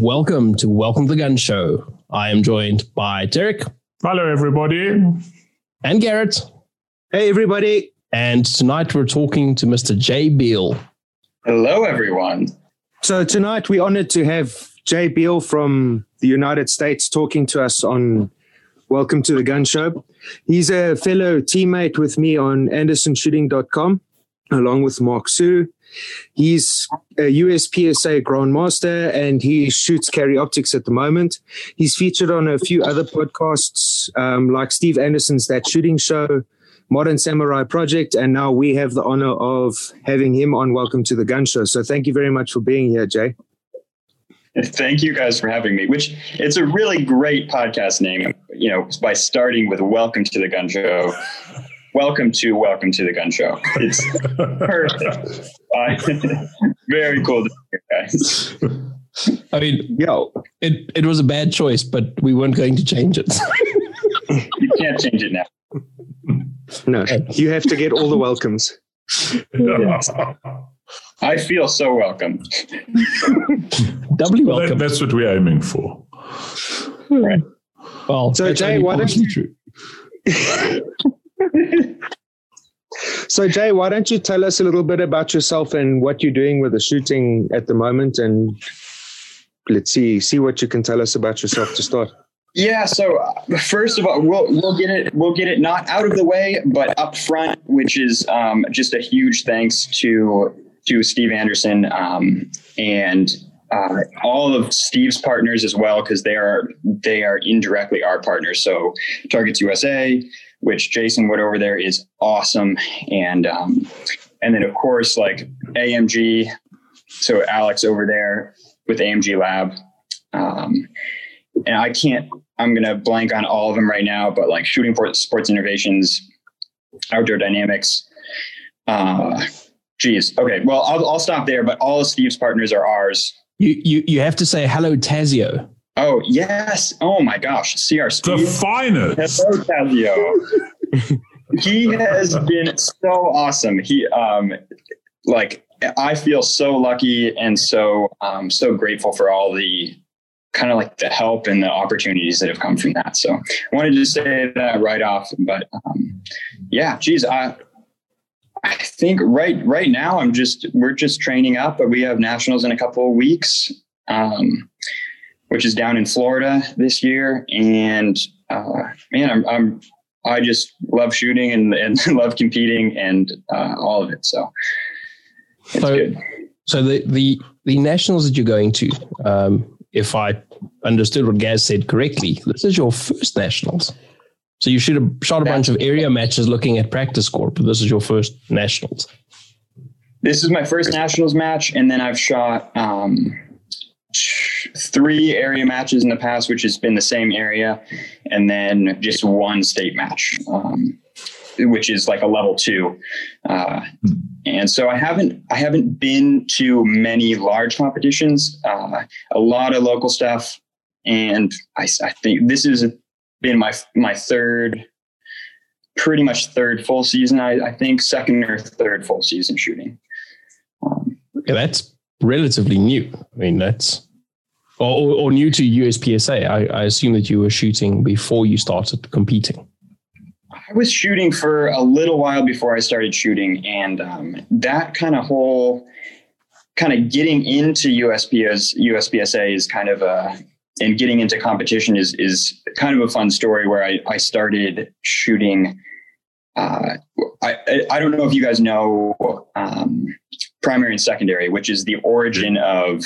Welcome to Welcome to the Gun Show. I am joined by Derek. Hello, everybody. And Garrett. Hey, everybody. And tonight we're talking to Mr. Jay Beal. Hello, everyone. So tonight we're honored to have Jay Beal from the United States talking to us on Welcome to the Gun Show. He's a fellow teammate with me on AndersonShooting.com, along with Mark Sue. He's a USPSA Grandmaster and he shoots carry optics at the moment. He's featured on a few other podcasts um, like Steve Anderson's That Shooting Show, Modern Samurai Project, and now we have the honor of having him on Welcome to the Gun Show. So thank you very much for being here, Jay. Thank you guys for having me. Which it's a really great podcast name. You know, by starting with "Welcome to the Gun Show." Welcome to Welcome to the Gun Show. It's perfect. Uh, very cool, guys. I mean, yo, it it was a bad choice, but we weren't going to change it. you can't change it now. No, you have to get all the welcomes. Yes. I feel so welcome. Doubly welcome. That, that's what we're aiming for. Right. Well, so Jay, why don't you? so Jay, why don't you tell us a little bit about yourself and what you're doing with the shooting at the moment, and let's see see what you can tell us about yourself to start. Yeah. So uh, first of all, we'll we'll get it we'll get it not out of the way, but up front, which is um, just a huge thanks to to Steve Anderson um, and uh, all of Steve's partners as well, because they are they are indirectly our partners. So Targets USA, which Jason Wood over there is awesome, and um, and then of course like AMG. So Alex over there with AMG Lab. Um, and I can't, I'm to blank on all of them right now, but like shooting for sports innovations, outdoor dynamics. Uh, geez. Okay. Well, I'll, I'll stop there, but all of Steve's partners are ours. You, you, you have to say hello, Tazio. Yes. Oh my gosh. CR Speed. The finest. Hello, Tazio. he has been so awesome. He, um, like, I feel so lucky and so, um, so grateful for all the kind of like the help and the opportunities that have come from that. So I wanted to say that right off, but um, yeah, geez, I, I think right right now I'm just we're just training up, but we have nationals in a couple of weeks, um, which is down in Florida this year, and uh, man, I'm, I'm I just love shooting and, and love competing and uh, all of it. So it's so, good. So the the the nationals that you're going to, um, if I understood what Gaz said correctly, this is your first nationals. So you should have shot a bunch of area matches looking at practice score, but this is your first nationals. This is my first nationals match, and then I've shot um, three area matches in the past, which has been the same area, and then just one state match, um, which is like a level two. Uh, and so I haven't I haven't been to many large competitions. Uh, a lot of local stuff, and I, I think this has been my my third, pretty much third full season. I, I think second or third full season shooting. Um, yeah, that's relatively new. I mean, that's or, or new to USPSA. I, I assume that you were shooting before you started competing. I was shooting for a little while before I started shooting, and um, that kind of whole kind of getting into USPS USPSA is kind of a and getting into competition is is kind of a fun story where I I started shooting. Uh, I I don't know if you guys know um, primary and secondary, which is the origin of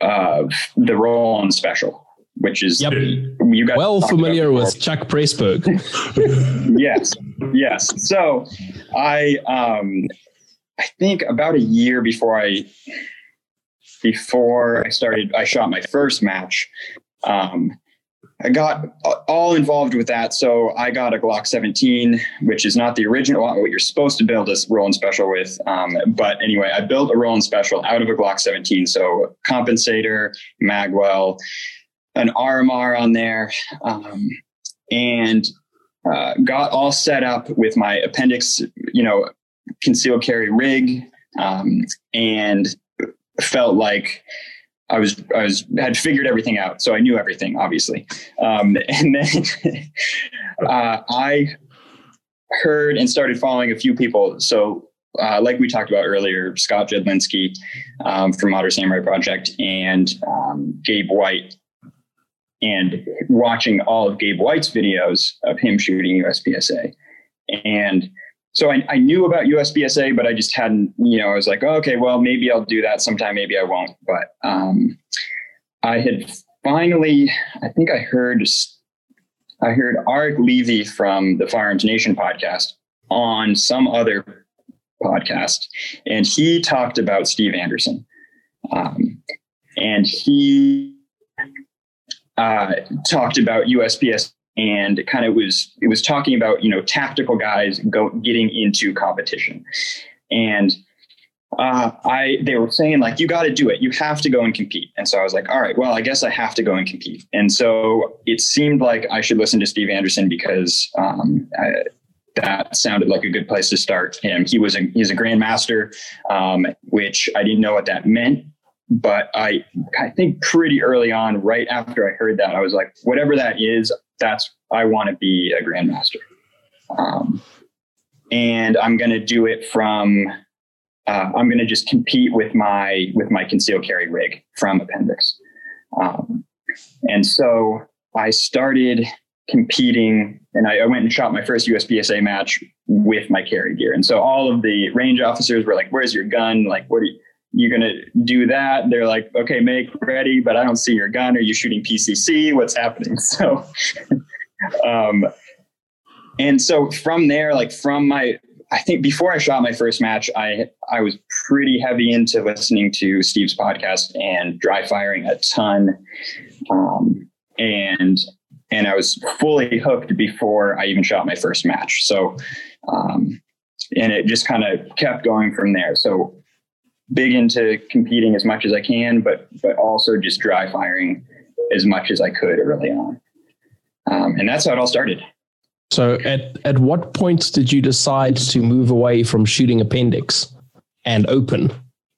of the Roland special which is yep. you got well familiar with Chuck Pressburg. yes, yes. So I um, I think about a year before I before I started, I shot my first match. Um, I got all involved with that. So I got a Glock 17, which is not the original what you're supposed to build a Roland special with. Um, but anyway, I built a Roland special out of a Glock 17. So compensator, magwell, an RMR on there, um, and uh, got all set up with my appendix, you know, concealed carry rig, um, and felt like I was I was had figured everything out, so I knew everything, obviously. Um, and then uh, I heard and started following a few people. So, uh, like we talked about earlier, Scott Jedlinski um, from Modern Samurai Project and um, Gabe White, and watching all of Gabe White's videos of him shooting USPSA, and so I, I, knew about USPSA, but I just hadn't, you know, I was like, oh, okay, well, maybe I'll do that sometime, maybe I won't. But um, I had finally, I think I heard, I heard Art Levy from the Firearms Nation podcast on some other podcast, and he talked about Steve Anderson, um, and he uh, talked about USPS and kind of was it was talking about you know tactical guys go getting into competition. And uh, I they were saying like you got to do it. You have to go and compete. And so I was like all right well I guess I have to go and compete. And so it seemed like I should listen to Steve Anderson because um, I, that sounded like a good place to start him. He was a he's a grandmaster um, which I didn't know what that meant but I I think pretty early on right after I heard that I was like whatever that is that's I want to be a grandmaster. Um, and I'm going to do it from. Uh, I'm going to just compete with my with my concealed carry rig from Appendix, um, and so I started competing, and I, I, went and shot my first USPSA match with my carry gear. And so all of the range officers were like, "Where's your gun? Like, what are you?" You're going to do that. They're like, okay, make ready, but I don't see your gun. Are you shooting PCC? What's happening? So, um, and so from there, like from my, I think before I shot my first match, I I was pretty heavy into listening to Steve's podcast and dry firing a ton, um, and and I was fully hooked before I even shot my first match. So, um, and it just kind of kept going from there. So big into competing as much as I can, but but also just dry firing as much as I could early on. Um, and that's how it all started. So, at at what point did you decide to move away from shooting appendix and open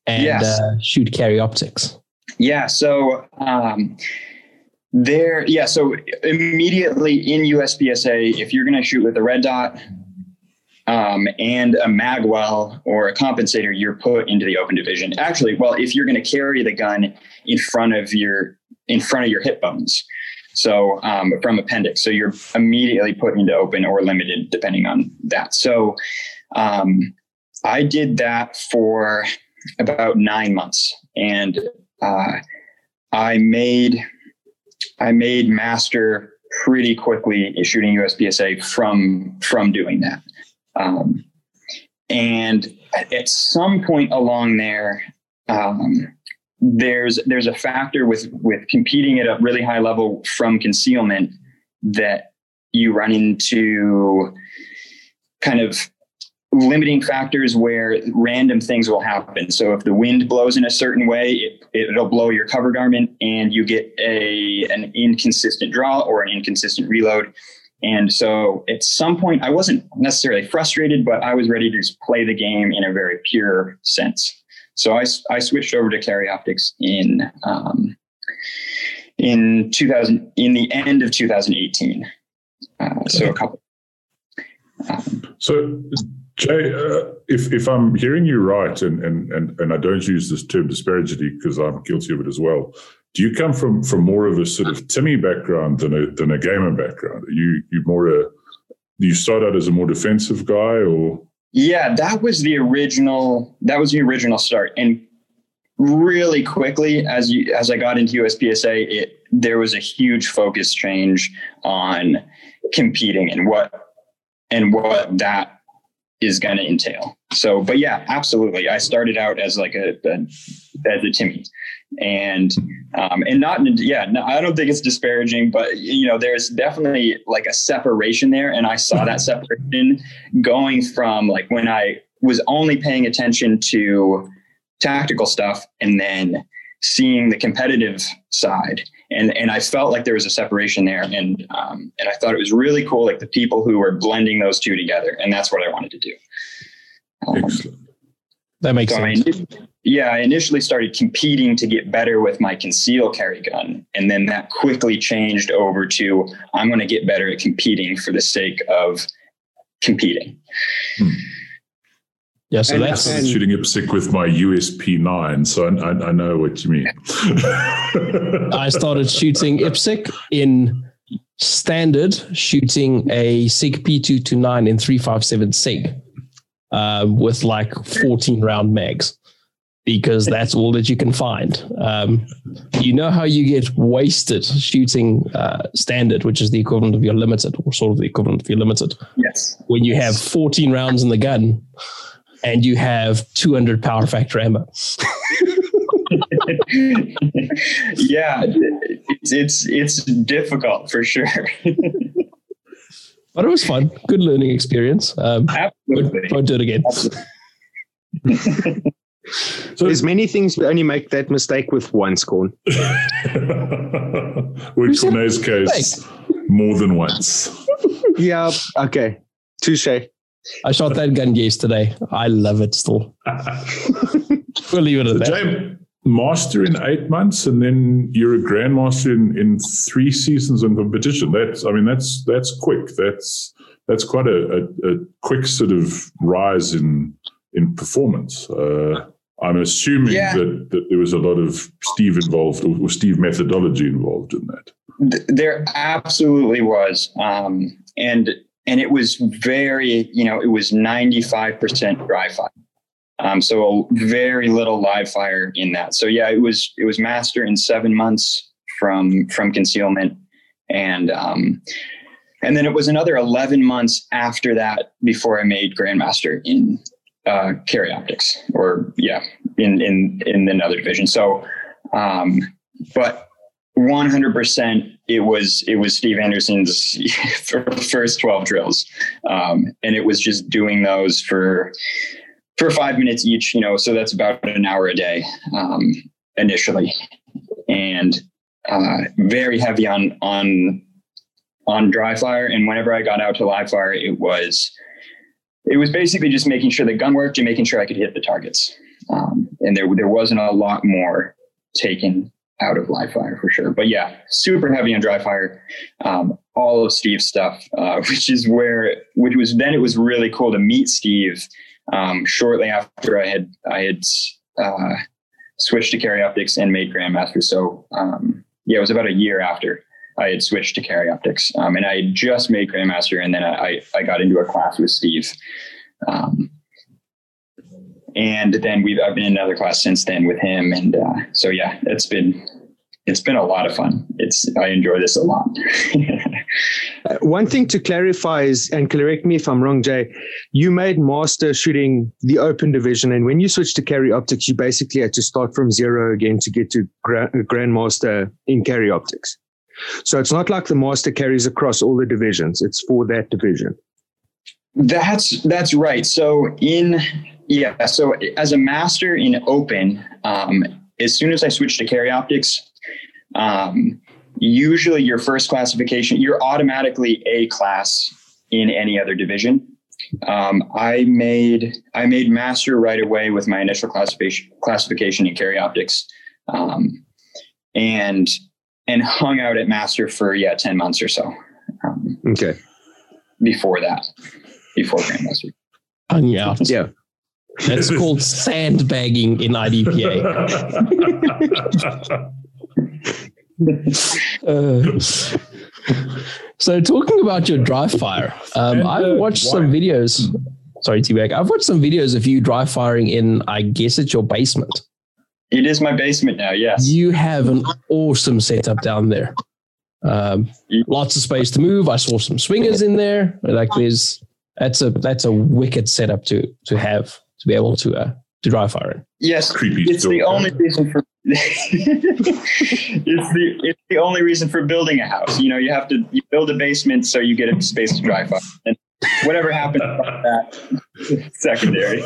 and yes. uh, shoot carry optics? Yeah. So. Um, there, yeah. So immediately in USPSA, if you're going to shoot with a red dot, um, and a magwell or a compensator, you're put into the open division. Actually, well, if you're going to carry the gun in front of your in front of your hip bones, so um, from appendix, so you're immediately put into open or limited depending on that. So um, I did that for about nine months, and uh, I made I made master pretty quickly shooting USPSA from from doing that. Um, and at some point along there, um, there's there's a factor with with competing at a really high level from concealment that you run into kind of limiting factors where random things will happen. So if the wind blows in a certain way, it, it'll blow your cover garment and you get a an inconsistent draw or an inconsistent reload. And so at some point, I wasn't necessarily frustrated, but I was ready to just play the game in a very pure sense. So I, I switched over to carry optics in um, in 2000 in the end of 2018. Uh, so a couple. Um, so Jay, uh, if if I'm hearing you right, and and and, and I don't use this term disparagingly because I'm guilty of it as well do you come from from more of a sort of Timmy background than a than a gamer background? Are you you more a do you start out as a more defensive guy or? Yeah, that was the original. That was the original start, and really quickly as you as I got into USPSA, it there was a huge focus change on competing and what and what that is going to entail. So, but yeah, absolutely. I started out as like a, a as a Timmy, and um, and not yeah. No, I don't think it's disparaging, but you know, there's definitely like a separation there, and I saw that separation going from like when I was only paying attention to tactical stuff, and then seeing the competitive side and and I felt like there was a separation there, and um, and I thought it was really cool, like the people who were blending those two together, and that's what I wanted to do. Um, Excellent. That makes so, sense. I mean, yeah, I initially started competing to get better with my conceal carry gun. And then that quickly changed over to I'm going to get better at competing for the sake of competing. Hmm. Yeah, so and, that's and, shooting IPSC with my USP nine, so I, I, I know what you mean. I started shooting IPSC in standard, shooting a SIG P229 in 357 SIG uh, with like 14 round mags because that's all that you can find. Um, you know how you get wasted shooting uh, standard, which is the equivalent of your limited, or sort of the equivalent of your limited. Yes. When you have 14 rounds in the gun and you have 200 power factor ammo. yeah, it's, it's it's difficult for sure. but it was fun. Good learning experience. Um, Absolutely. Won't do it again. So there's many things we only make that mistake with one scorn. Which in those case, more than once. yeah. Okay. Touche. I shot that gun yesterday. I love it still. we'll leave it at so that. James, master in eight months, and then you're a grandmaster in, in three seasons in competition. That's, I mean, that's that's quick. That's that's quite a, a, a quick sort of rise in in performance. Uh, I'm assuming yeah. that, that there was a lot of Steve involved or, Steve methodology involved in that. There absolutely was, um, and and it was very, you know, it was 95% dry fire. Um, so very little live fire in that. So yeah, it was it was master in seven months from from concealment, and um, and then it was another 11 months after that before I made grandmaster in uh, carry optics, or yeah, in in in another division. So, um, but 100% it was it was Steve Anderson's first 12 drills, um, and it was just doing those for for five minutes each. You know, so that's about an hour a day um, initially, and uh, very heavy on on on dry fire. And whenever I got out to live fire, it was it was basically just making sure the gun worked and making sure I could hit the targets. Um, and there there wasn't a lot more taken out of live fire for sure. But yeah, super heavy on dry fire. Um, all of Steve's stuff, uh, which is where which was then it was really cool to meet Steve um, shortly after I had I had uh, switched to carry optics and made grandmaster. So um, yeah, it was about a year after. I had switched to carry optics, um, and I just made grandmaster, and then I I got into a class with Steve, um, and then we've I've been in another class since then with him, and uh, so yeah, it's been it's been a lot of fun. It's I enjoy this a lot. uh, one thing to clarify is, and correct me if I'm wrong, Jay, you made master shooting the open division, and when you switched to carry optics, you basically had to start from zero again to get to gra- grandmaster in carry optics. So it's not like the master carries across all the divisions. It's for that division. That's that's right. So in yeah, so as a master in open, um, as soon as I switched to carry optics, um, usually your first classification, you're automatically a class in any other division. Um, I made I made master right away with my initial classification classification in carry optics, um, and and hung out at Master for yeah ten months or so. Um, okay. Before that, before Grandmaster. Hung out. Yeah. That's called sandbagging in IDPA. uh, so, talking about your dry fire, um, I've watched some videos. Sorry, T-Bag. I've watched some videos of you dry firing in, I guess, it's your basement. It is my basement now. Yes. You have an awesome setup down there. Um, lots of space to move. I saw some swingers in there. Like there's that's a that's a wicked setup to to have to be able to uh, to dry fire in. Yes, creepy. It's the only reason for it's the it's the only reason for building a house. You know, you have to you build a basement so you get a space to dry fire. And whatever happens that secondary.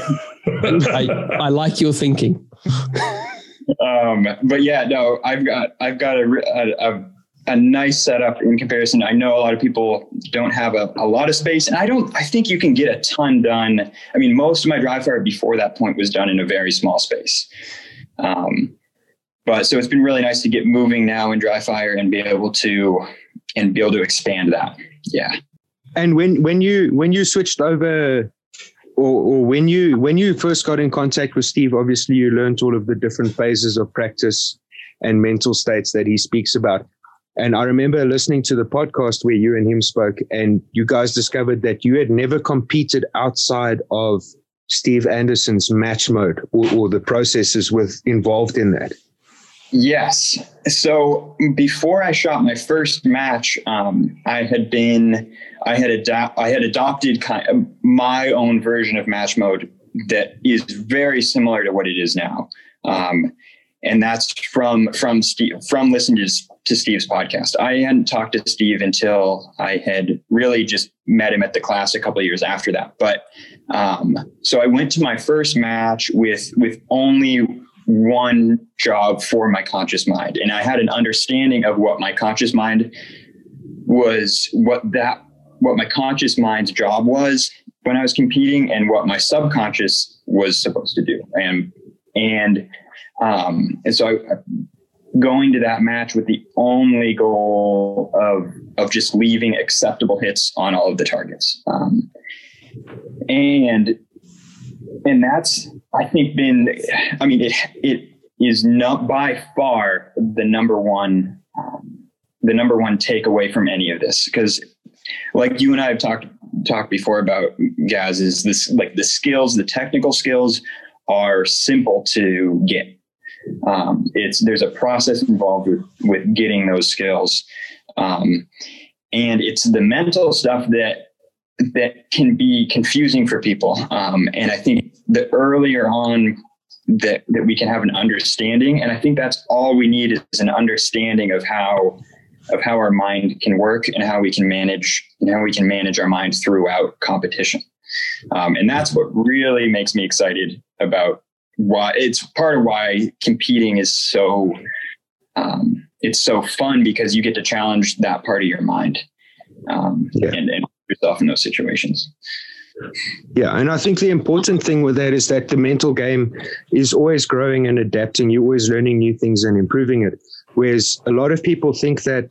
I, I like your thinking um, but yeah, no, I've got I've got a, a, a a nice setup in comparison. I know a lot of people don't have a, a lot of space, and I don't. I think you can get a ton done. I mean, most of my dry fire before that point was done in a very small space. Um, but so it's been really nice to get moving now in dry fire and be able to and be able to expand that. Yeah. And when when you when you switched over or, or when you when you first got in contact with Steve, obviously you learned all of the different phases of practice and mental states that he speaks about. And I remember listening to the podcast where you and him spoke, and you guys discovered that you had never competed outside of Steve Anderson's match mode or, or the processes with involved in that. Yes. So before I shot my first match, um, I had been, I had adapt, I had adopted kind of my own version of match mode that is very similar to what it is now. Um, and that's from from Steve from listening to, to Steve's podcast. I hadn't talked to Steve until I had really just met him at the class a couple of years after that. But um, so I went to my first match with with only one job for my conscious mind, and I had an understanding of what my conscious mind was, what that what my conscious mind's job was when I was competing, and what my subconscious was supposed to do, and and um, and so I, going to that match with the only goal of of just leaving acceptable hits on all of the targets. Um, and and that's I think been I mean it it is not by far the number one um, the number one takeaway from any of this because like you and I have talked talked before about Gaz is this like the skills the technical skills are simple to get um, it's there's a process involved with with getting those skills, um, and it's the mental stuff that that can be confusing for people. Um, and I think the earlier on that that we can have an understanding, and I think that's all we need is an understanding of how of how our mind can work and how we can manage and how we can manage our mind throughout competition. Um, and that's what really makes me excited about why it's part of why competing is so um, it's so fun because you get to challenge that part of your mind um, yeah. and, and yourself in those situations. Yeah, and I think the important thing with that is that the mental game is always growing and adapting. You're always learning new things and improving it. Whereas a lot of people think that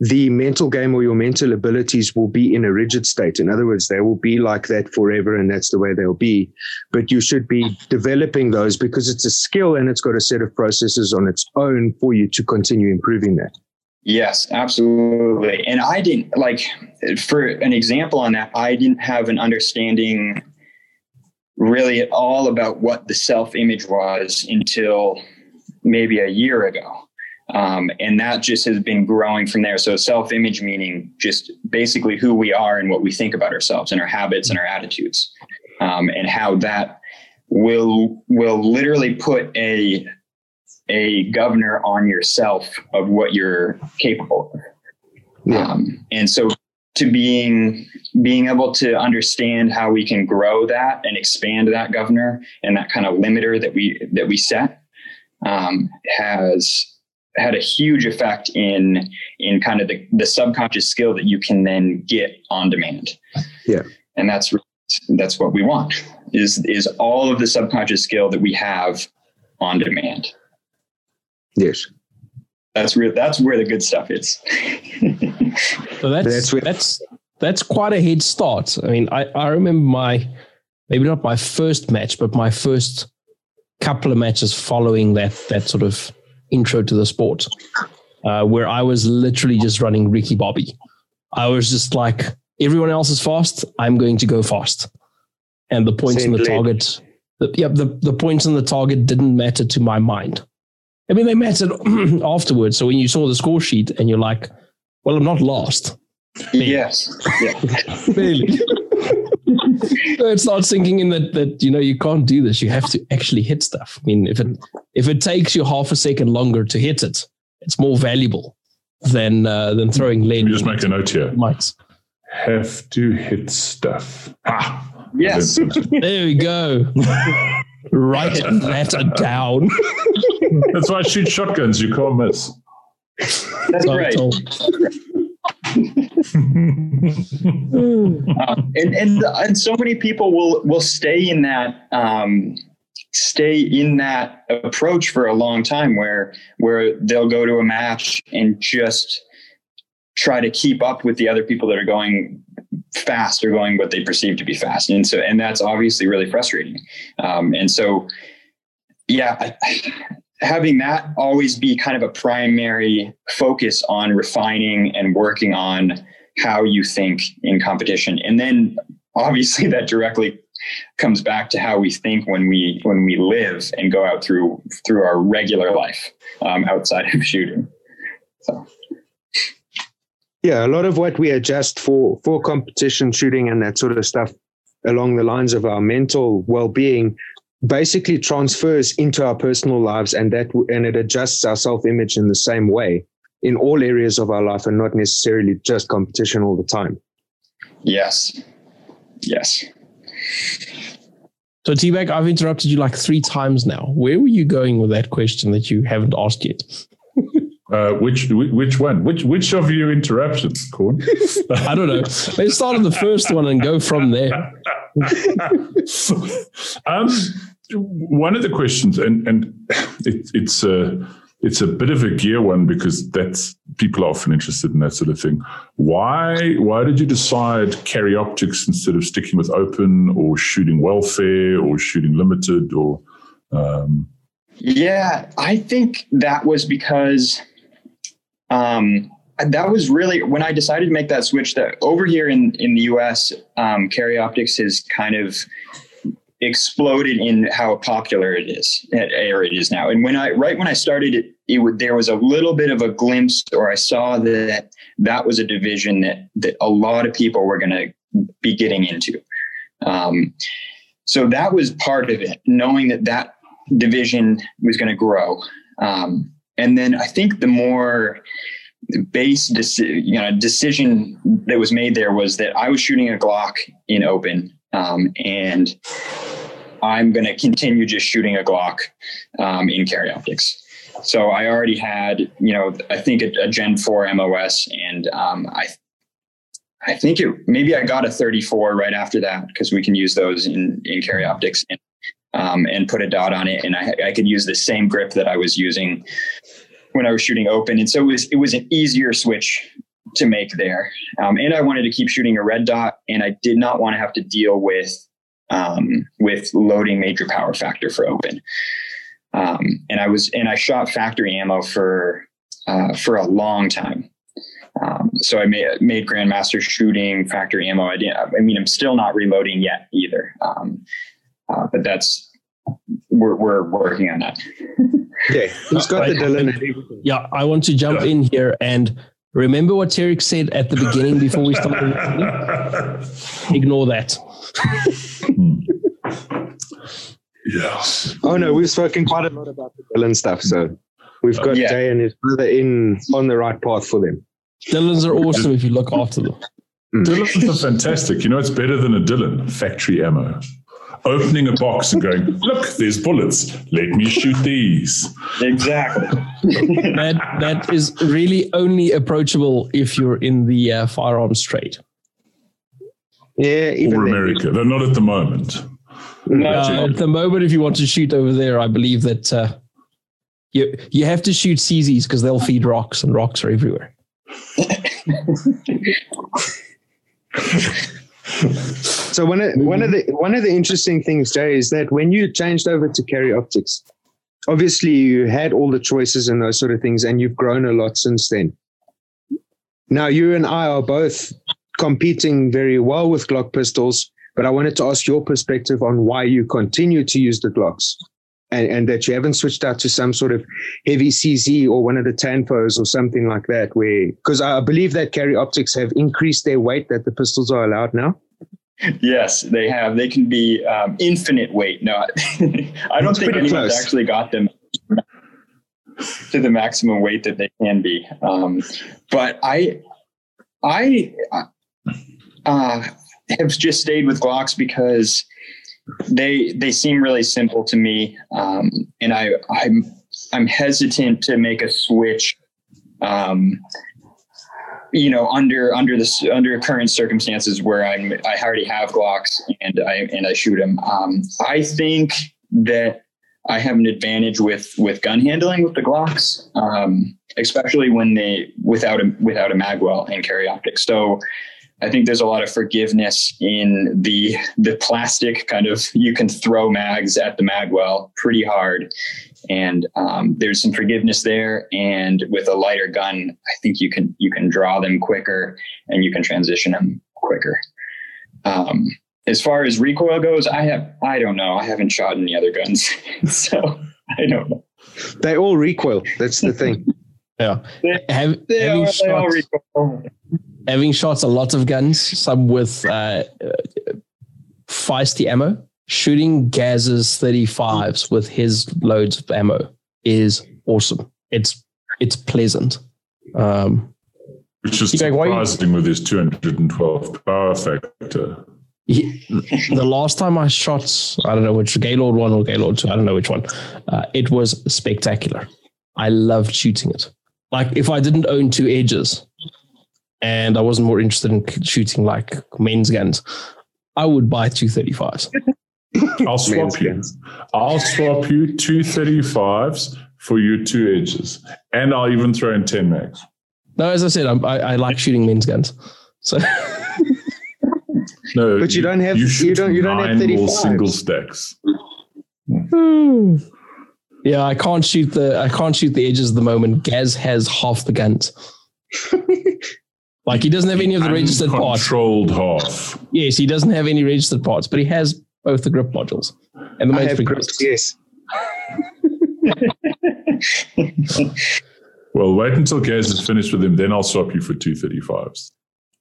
the mental game or your mental abilities will be in a rigid state. In other words, they will be like that forever and that's the way they'll be. But you should be developing those because it's a skill and it's got a set of processes on its own for you to continue improving that. Yes, absolutely. And I didn't like, for an example on that, I didn't have an understanding really at all about what the self image was until maybe a year ago. Um, and that just has been growing from there. So self image meaning just basically who we are and what we think about ourselves and our habits and our attitudes, um, and how that will will literally put a a governor on yourself of what you're capable of. Yeah. Um, and so to being being able to understand how we can grow that and expand that governor and that kind of limiter that we that we set um, has had a huge effect in in kind of the, the subconscious skill that you can then get on demand. Yeah. And that's that's what we want is is all of the subconscious skill that we have on demand. Yes. That's real that's where the good stuff is. so that's that's, that's that's quite a head start. I mean, I, I remember my maybe not my first match, but my first couple of matches following that that sort of intro to the sport, uh, where I was literally just running Ricky Bobby. I was just like, everyone else is fast. I'm going to go fast. And the points Same on the target, the, yeah, the, the points on the target didn't matter to my mind. I mean, they mattered afterwards. So when you saw the score sheet and you're like, well, I'm not lost. Yes. Yeah. really. It's not sinking in that that you know you can't do this. You have to actually hit stuff. I mean, if it if it takes you half a second longer to hit it, it's more valuable than uh, than throwing lead. You just make a note here. Might have to hit stuff. Ah, yes. there we go. Write that down. That's why I shoot shotguns. You can't miss. That's right. Um, and and and so many people will will stay in that um, stay in that approach for a long time where where they'll go to a match and just try to keep up with the other people that are going fast or going what they perceive to be fast. And so and that's obviously really frustrating. Um, and so yeah having that always be kind of a primary focus on refining and working on how you think in competition. And then obviously that directly comes back to how we think when we when we live and go out through through our regular life um, outside of shooting. So. Yeah a lot of what we adjust for for competition shooting and that sort of stuff along the lines of our mental well-being basically transfers into our personal lives and that and it adjusts our self-image in the same way in all areas of our life and not necessarily just competition all the time yes yes so t-bag i've interrupted you like three times now. Where were you going with that question that you haven't asked yet? Uh, which which one? Which which of your interruptions, Corn? I don't know. Let's start on the first one and go from there. um, one of the questions, and and it, it's a it's a bit of a gear one because that's people are often interested in that sort of thing. Why why did you decide carry optics instead of sticking with open or shooting welfare or shooting limited or? Um... Yeah, I think that was because um, that was really when I decided to make that switch. That over here in in the U.S., um, carry optics has kind of exploded in how popular it is or it is now. And when I right when I started it, it there was a little bit of a glimpse, or I saw that that was a division that that a lot of people were going to be getting into. Um, so that was part of it, knowing that that division was going to grow. Um, and then I think the more base deci- you know, decision that was made there was that I was shooting a Glock in open, um, and I'm going to continue just shooting a Glock um, in carry optics. So I already had, you know, I think a, a Gen 4 MOS, and um, I, I think it maybe I got a 34 right after that because we can use those in in carry optics and, um, and put a dot on it, and I, I could use the same grip that I was using when I was shooting open, and so it was it was an easier switch to make there. Um, and I wanted to keep shooting a red dot, and I did not want to have to deal with um, with loading major power factor for open. Um, and I was and I shot factory ammo for uh, for a long time. Um, so I made made Grandmaster shooting factory ammo. I. I mean, I'm still not reloading yet either. Um, uh, but that's we're we're working on that. okay, who's got the Dillon? Yeah, I want to jump in here and remember what Tarek said at the beginning before we started. Ignore that. yeah. Oh no, we've spoken quite a lot about the Dillon stuff, so we've got yeah. Jay and his brother in on the right path for them. Dillons are awesome if you look after them. Mm. Dillons are fantastic. You know, it's better than a Dillon factory ammo opening a box and going, look, there's bullets. Let me shoot these. Exactly. that that is really only approachable if you're in the uh, firearms trade. Yeah, even or America. They're not at the moment. No, uh, at the moment, if you want to shoot over there, I believe that uh, you you have to shoot CZs because they'll feed rocks, and rocks are everywhere. so one of one of mm-hmm. the one of the interesting things, Jay, is that when you changed over to carry optics, obviously you had all the choices and those sort of things, and you've grown a lot since then. Now you and I are both competing very well with Glock pistols, but I wanted to ask your perspective on why you continue to use the Glocks. And, and, that you haven't switched out to some sort of heavy CZ or one of the Tanfos or something like that, where because I believe that carry optics have increased their weight that the pistols are allowed now. Yes, they have. They can be um, infinite weight. No, I don't think anyone's close. actually got them to the maximum weight that they can be. Um, but I, I uh, have just stayed with Glocks because they they seem really simple to me, um, and I I'm I'm hesitant to make a switch Um, you know, under under this under current circumstances where I'm I already have Glocks and I and I shoot them. Um, I think that I have an advantage with with gun handling with the Glocks, um, especially when they without a without a magwell and carry optics. So I think there's a lot of forgiveness in the the plastic kind of you can throw mags at the magwell pretty hard, and um, there's some forgiveness there. And with a lighter gun, I think you can you can draw them quicker and you can transition them quicker. Um, as far as recoil goes, I have I don't know. I haven't shot any other guns, so I don't know. They all recoil. That's the thing. yeah. They, Have, they having, all, they all shot, recoil. Having shots a lot of guns, some with uh, feisty ammo, shooting Gaz's 35s with his loads of ammo is awesome. It's it's pleasant. Um, Which is Yeah, why you- surprising with his 212 power factor. he, the last time I shot, I don't know which Gaylord one or Gaylord two, I don't know which one. Uh, it was spectacular. I loved shooting it. Like if I didn't own two edges, and I wasn't more interested in shooting like men's guns, I would buy 235s. I'll swap Man's you. guns. I'll swap you two 35s for you two edges. And I'll even throw in 10 mags. No, as I said, I'm, I, I like shooting men's guns. So No, But you don't have- you shoot don't- you don't have nine more 35s. single stacks. Hmm. yeah, I can't shoot the I can't shoot the edges at the moment. Gaz has half the guns. like he doesn't have any of the registered parts. Controlled half. Yes, he doesn't have any registered parts, but he has both the grip modules and the I main have grips, yes. Well, wait until Gaz is finished with him, then I'll swap you for two thirty fives.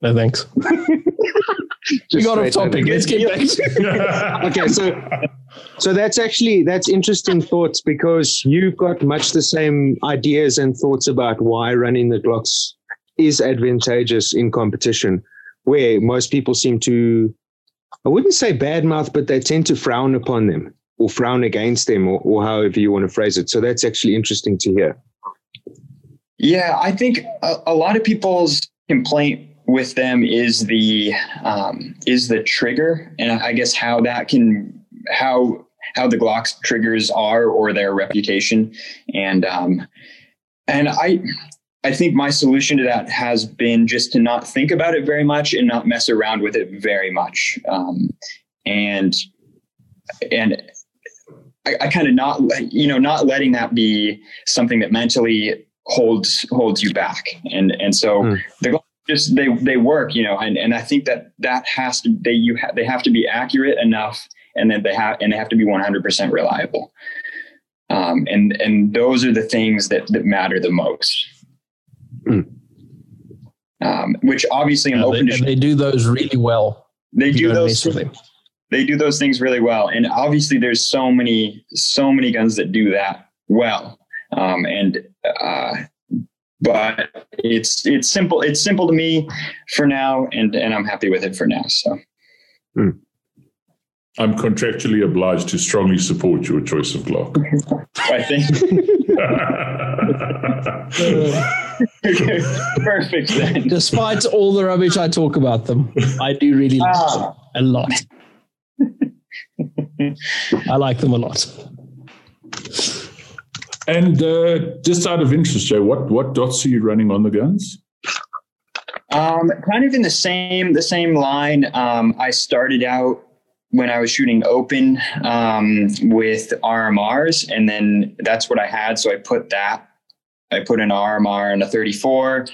No thanks. we Just got off topic. Let's get back to okay so so that's actually that's interesting thoughts because you've got much the same ideas and thoughts about why running the glocks is advantageous in competition where most people seem to i wouldn't say badmouth but they tend to frown upon them or frown against them or, or however you want to phrase it. So that's actually interesting to hear. Yeah, I think a, a lot of people's complaint with them is the um, is the trigger, and I guess how that can how how the Glock's triggers are or their reputation, and um, and I I think my solution to that has been just to not think about it very much and not mess around with it very much, um, and and I, I kind of not you know not letting that be something that mentally holds holds you back and and so Hmm. the Glocks just they they work you know and and I think that that has to they you ha- they have to be accurate enough and then they have and they have to be 100% reliable um, and and those are the things that that matter the most. Um, which obviously I'm Yeah, open they, to they do those really well. they do those mess with them. they do those things really well and obviously there's so many so many guns that do that well um, and uh, but it's it's simple it's simple to me for now and and i'm happy with it for now so I'm contractually obliged to strongly support your choice of Glock. i think perfect then Despite all the rubbish I talk about them, I do really like them Ah. a lot. I like them a lot. and uh, just out of interest, Joe, what, what dots are you running on the guns? Um, kind of in the same the same line. Um, I started out when I was shooting open um, with RMRs, and then that's what I had. So I put that. I put an RMR and a 34,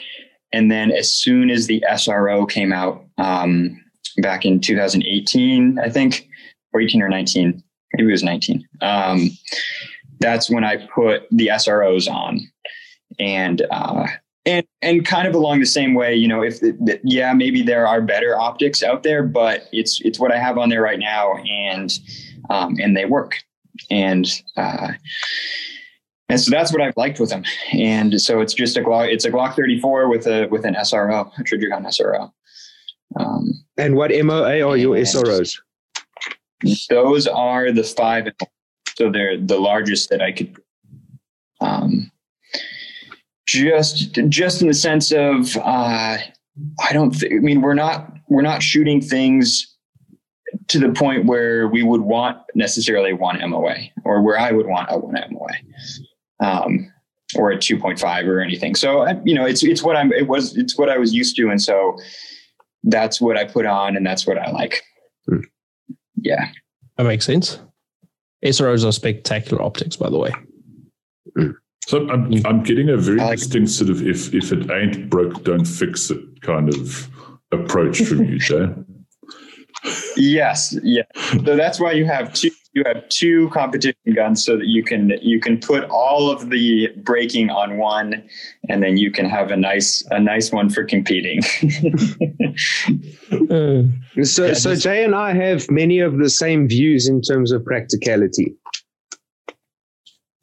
and then as soon as the SRO came out um, back in 2018, I think, or 18 or 19, maybe it was 19. Um, that's when I put the SROs on, and uh, and and kind of along the same way you know if yeah maybe there are better optics out there but it's it's what i have on there right now and um, and they work and uh, and so that's what i've liked with them and so it's just a glock it's a glock 34 with a with an sro a Trijicon sro um, and what moa are your sros those are the five so they're the largest that i could um, just just in the sense of uh, I don't think. I mean, we're not we're not shooting things to the point where we would want necessarily one MOA or where I would want a one MOA. Um, or a 2.5 or anything. So, you know, it's, it's what I'm, it was, it's what I was used to. And so that's what I put on and that's what I like. Hmm. Yeah. That makes sense. SROs are spectacular optics, by the way. Hmm. So I'm, I'm getting a very like distinct sort of if, if it ain't broke, don't fix it kind of approach from you, Jay. yes. Yeah. So that's why you have two you have two competition guns so that you can you can put all of the braking on one and then you can have a nice a nice one for competing. Uh, so so jay and i have many of the same views in terms of practicality.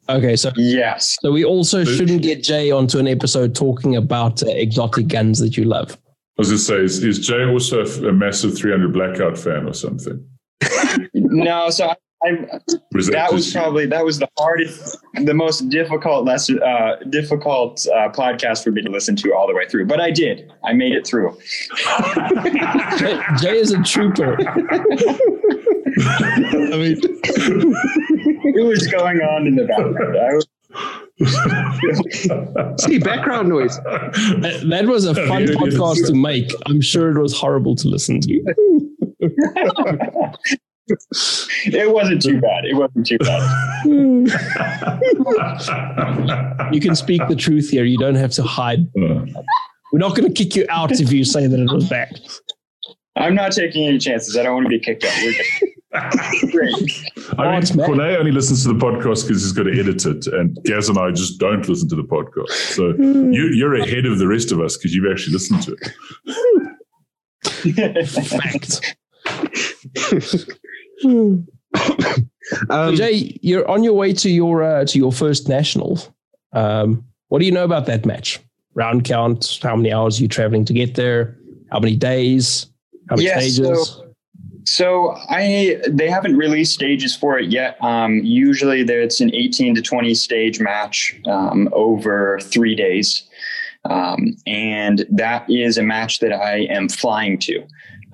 Okay so yes. so we also shouldn't get jay onto an episode talking about uh, exotic guns that you love. I was going to say, is, is Jay also a massive 300 blackout fan or something? no, so I, was that, that was probably that was the hardest, the most difficult lesson, uh, difficult uh, podcast for me to listen to all the way through. But I did. I made it through. Jay, Jay is a trooper. I mean, it was going on in the background. I was See background noise. That, that was a fun podcast to make. I'm sure it was horrible to listen to. It wasn't too bad. It wasn't too bad. you can speak the truth here. You don't have to hide. We're not going to kick you out if you say that it was bad. I'm not taking any chances. I don't want to be kicked out. Great. I mean, Corne only listens to the podcast because he's got to edit it, and Gaz and I just don't listen to the podcast. So hmm. you, you're ahead of the rest of us because you've actually listened to it. Fact. um, so Jay, you're on your way to your uh, to your first national. Um, what do you know about that match? Round count? How many hours are you traveling to get there? How many days? How many yes, stages? So, so I they haven't released stages for it yet. Um, usually it's an 18 to 20 stage match um, over three days. Um, and that is a match that I am flying to.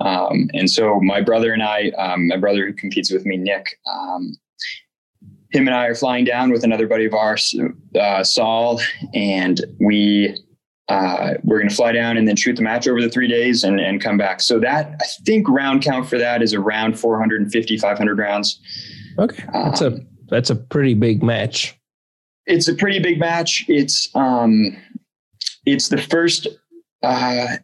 Um, and so my brother and I, um, my brother who competes with me, Nick, um, him and I are flying down with another buddy of ours, uh, Saul, and we uh, we're going to fly down and then shoot the match over the three days and, and come back. So that I think round count for that is around 450, 500 rounds. Okay, that's um, a that's a pretty big match. It's a pretty big match. It's um, it's the first uh,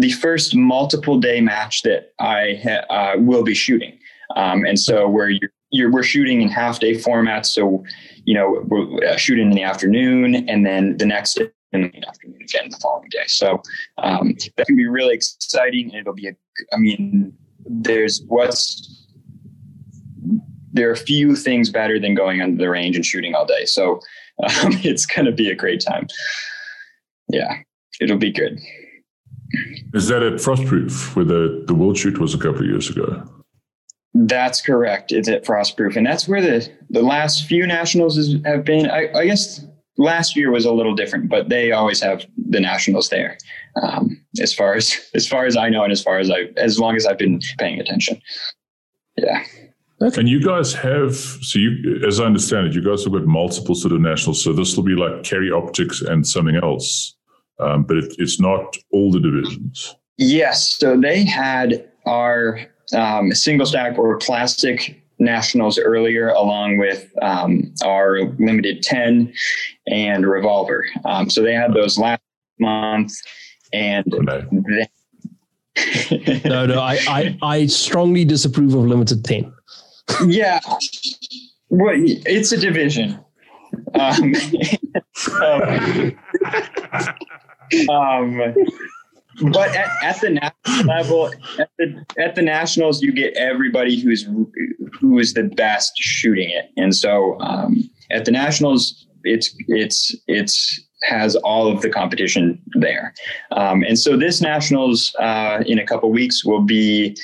the first multiple day match that I ha- uh, will be shooting. Um, and so where you're, you're, we're shooting in half day formats. So, you know, we're uh, shooting in the afternoon and then the next day in the afternoon again the following day. So um, that can be really exciting. And it'll be a, I mean, there's what's, there are few things better than going under the range and shooting all day. So um, it's going to be a great time. Yeah, it'll be good. Is that at Frostproof, where the, the World Shoot was a couple of years ago? That's correct. It's at Frostproof, and that's where the the last few nationals is, have been. I, I, guess last year was a little different, but they always have the nationals there. Um, as far as as far as I know, and as far as I as long as I've been paying attention. Yeah. Okay. And you guys have, so you, as I understand it, you guys have got multiple sort of nationals. So this will be like Carry Optics and something else um, but it, it's not all the divisions. Yes. So they had our um, single stack or classic nationals earlier, along with um, our limited 10 and revolver. Um, so they had those last month. And they- no, no, I, I, I strongly disapprove of limited 10. yeah. Well, it's a division. Um, um, um, but at, at, the national level, at the, at the nationals, you get everybody who's who is the best shooting it, and so um, at the nationals, it's it's it's has all of the competition there, um, and so this nationals uh, in a couple weeks will be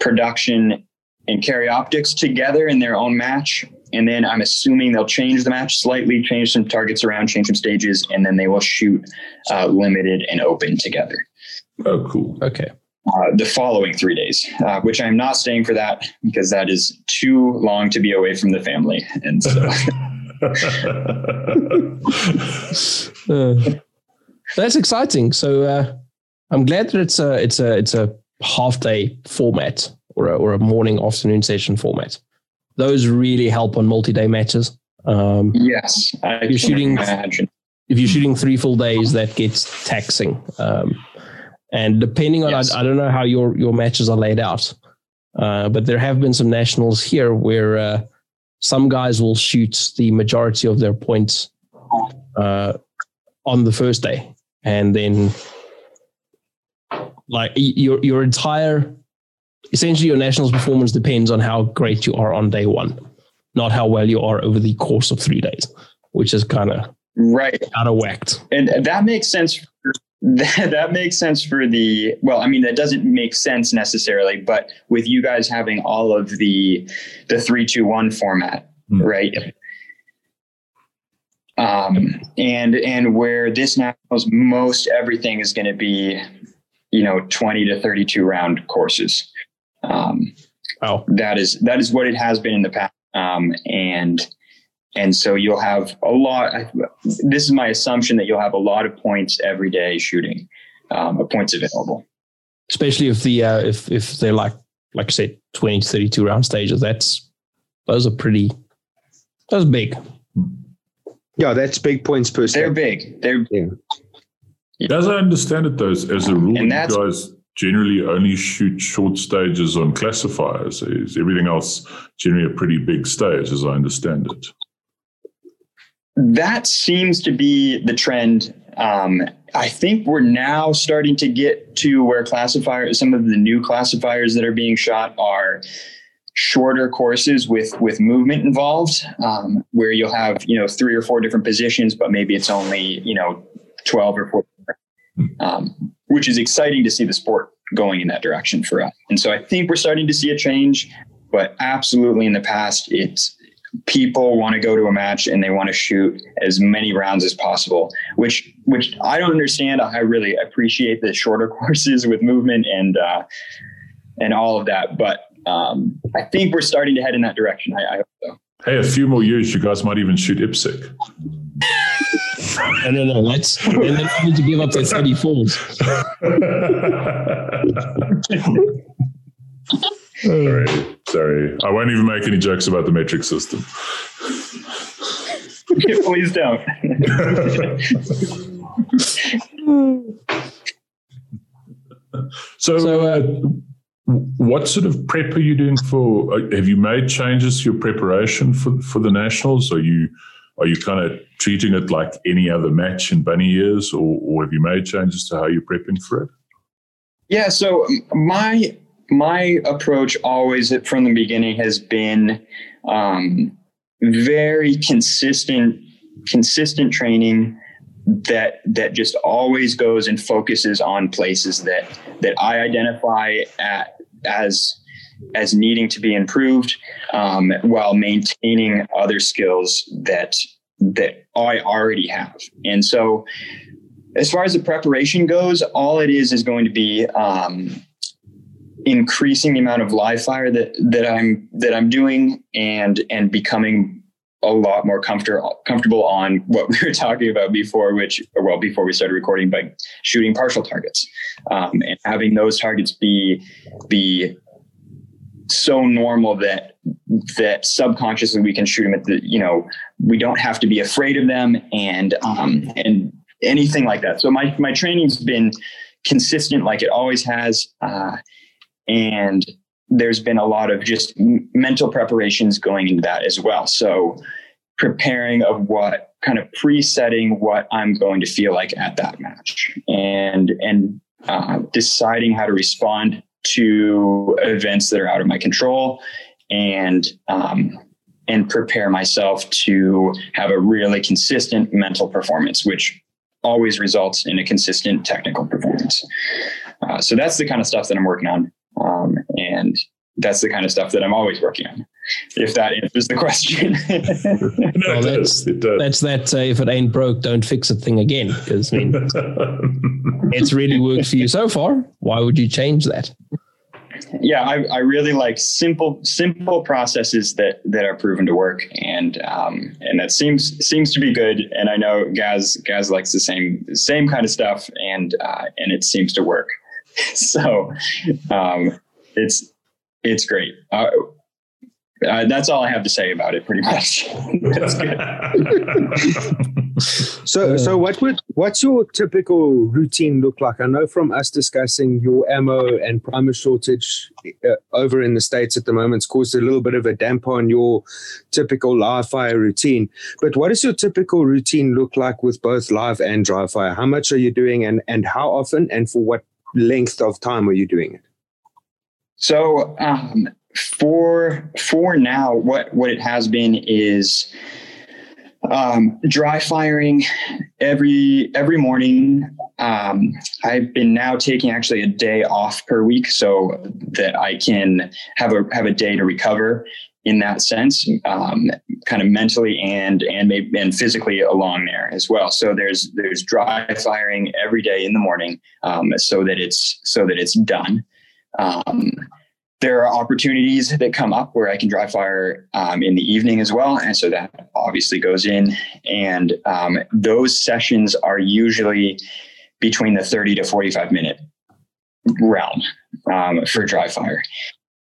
production and carry optics together in their own match, and then I'm assuming they'll change the match slightly, change some targets around, change some stages, and then they will shoot uh, limited and open together. Oh, cool. Okay. Uh, the following three days, uh, which I'm not staying for that because that is too long to be away from the family, and so. Uh, that's exciting. So uh, I'm glad that it's a it's a it's a half day format or a, or a morning afternoon session format. Those really help on multi day matches. Um, yes, I you're shooting. Imagine. If you're shooting three full days, that gets taxing. Um, and depending on, yes. I, I, don't know how your your matches are laid out, uh, but there have been some nationals here where uh, some guys will shoot the majority of their points uh, on the first day, and then like your your entire essentially your nationals performance depends on how great you are on day one, not how well you are over the course of three days, which is kind of right out of whacked. And that makes sense. That, that makes sense for the well. I mean, that doesn't make sense necessarily, but with you guys having all of the the three two one format, mm. right? Um, and and where this nationals most everything is going to be, you know, twenty to thirty two round courses. Um, oh, that is that is what it has been in the past. Um, and and so you'll have a lot. This is my assumption that you'll have a lot of points every day shooting, um, points available. Especially if the uh, if if they're like like I said, twenty to thirty two round stages. That's those are pretty. Those big. Yeah, that's big points per. They're big. They're. Yeah. As I understand it, though, as a rule, you guys generally only shoot short stages on classifiers. Is everything else generally a pretty big stage, as I understand it? That seems to be the trend. Um, I think we're now starting to get to where classifiers, some of the new classifiers that are being shot are shorter courses with with movement involved, um, where you'll have you know three or four different positions, but maybe it's only you know twelve or four. Um, which is exciting to see the sport going in that direction for us. And so I think we're starting to see a change, but absolutely in the past, it's people want to go to a match and they want to shoot as many rounds as possible, which which I don't understand. I really appreciate the shorter courses with movement and uh, and all of that, but um, I think we're starting to head in that direction. I, I hope so. Hey, a few more years, you guys might even shoot IPSC. no, no, no. Let's and then I need to give up the 34s. sorry, sorry. I won't even make any jokes about the metric system. Please don't. so, so uh, what sort of prep are you doing for? Uh, have you made changes to your preparation for for the nationals? Are you are you kind of treating it like any other match in bunny years, or, or have you made changes to how you're prepping for it? Yeah, so my my approach always from the beginning has been um, very consistent consistent training that that just always goes and focuses on places that that I identify at, as as needing to be improved um, while maintaining other skills that that I already have. And so, as far as the preparation goes, all it is is going to be um, increasing the amount of live fire that that I'm that I'm doing and and becoming a lot more comfortable comfortable on what we were talking about before, which well before we started recording, by shooting partial targets um, and having those targets be be so normal that that subconsciously we can shoot them at the you know we don't have to be afraid of them and um and anything like that. So my my training's been consistent like it always has uh and there's been a lot of just mental preparations going into that as well. So preparing of what kind of presetting what i'm going to feel like at that match and and uh, deciding how to respond to events that are out of my control and um, and prepare myself to have a really consistent mental performance, which always results in a consistent technical performance. Uh, so that's the kind of stuff that I'm working on, um, that's the kind of stuff that I'm always working on. if that answers the question. no, Well, it that's does. It does. that's that. Uh, if it ain't broke, don't fix a thing again. Because I mean, it's really worked for you so far. Why would you change that? yeah, I, I really like simple simple processes that that are proven to work, and um, and that seems seems to be good. And I know Gaz Gaz likes the same same kind of stuff, and uh, and it seems to work. so um, it's it's great. Uh, uh, that's all I have to say about it, pretty much. that's good. So, so what would what's your typical routine look like? I know from us discussing your ammo and primer shortage uh, over in the states at the moment, it's caused a little bit of a damper on your typical live fire routine. But what does your typical routine look like with both live and dry fire? How much are you doing, and and how often, and for what length of time are you doing it? So um, for for now, what what it has been is um, dry firing every every morning. Um, I've been now taking actually a day off per week so that I can have a have a day to recover in that sense, um, kind of mentally and and maybe and physically along there as well. So there's there's dry firing every day in the morning um, so that it's so that it's done. Um, there are opportunities that come up where I can dry fire um, in the evening as well. And so that obviously goes in. And um, those sessions are usually between the 30 to 45 minute realm um, for dry fire.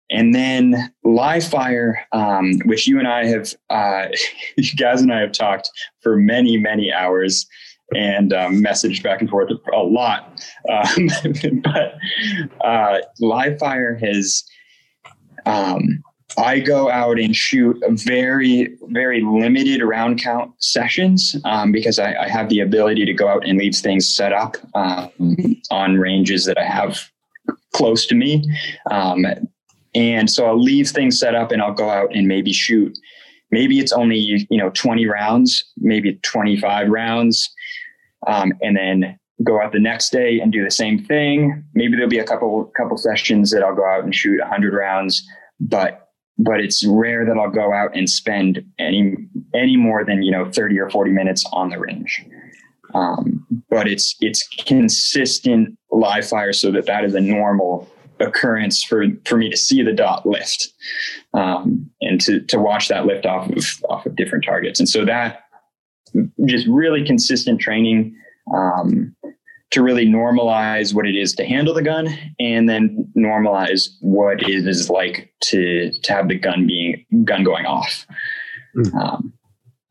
And then live fire, um, which you and I have, uh, you guys and I have talked for many, many hours and um, messaged back and forth a lot. Um, but uh, live fire has, um, I go out and shoot very, very limited round count sessions um, because I, I, have the ability to go out and leave things set up um, on ranges that I have close to me. Um, and so I'll leave things set up and I'll go out and maybe shoot. Maybe it's only, you know, 20 rounds, maybe 25 rounds. Um, and then go out the next day and do the same thing. Maybe there'll be a couple couple sessions that I'll go out and shoot 100 rounds, but but it's rare that I'll go out and spend any any more than you know 30 or 40 minutes on the range. Um, but it's it's consistent live fire so that that is a normal occurrence for for me to see the dot lift um, and to to watch that lift off of off of different targets. And so that just really consistent training um, to really normalize what it is to handle the gun and then normalize what it is like to to have the gun being gun going off. Mm. um,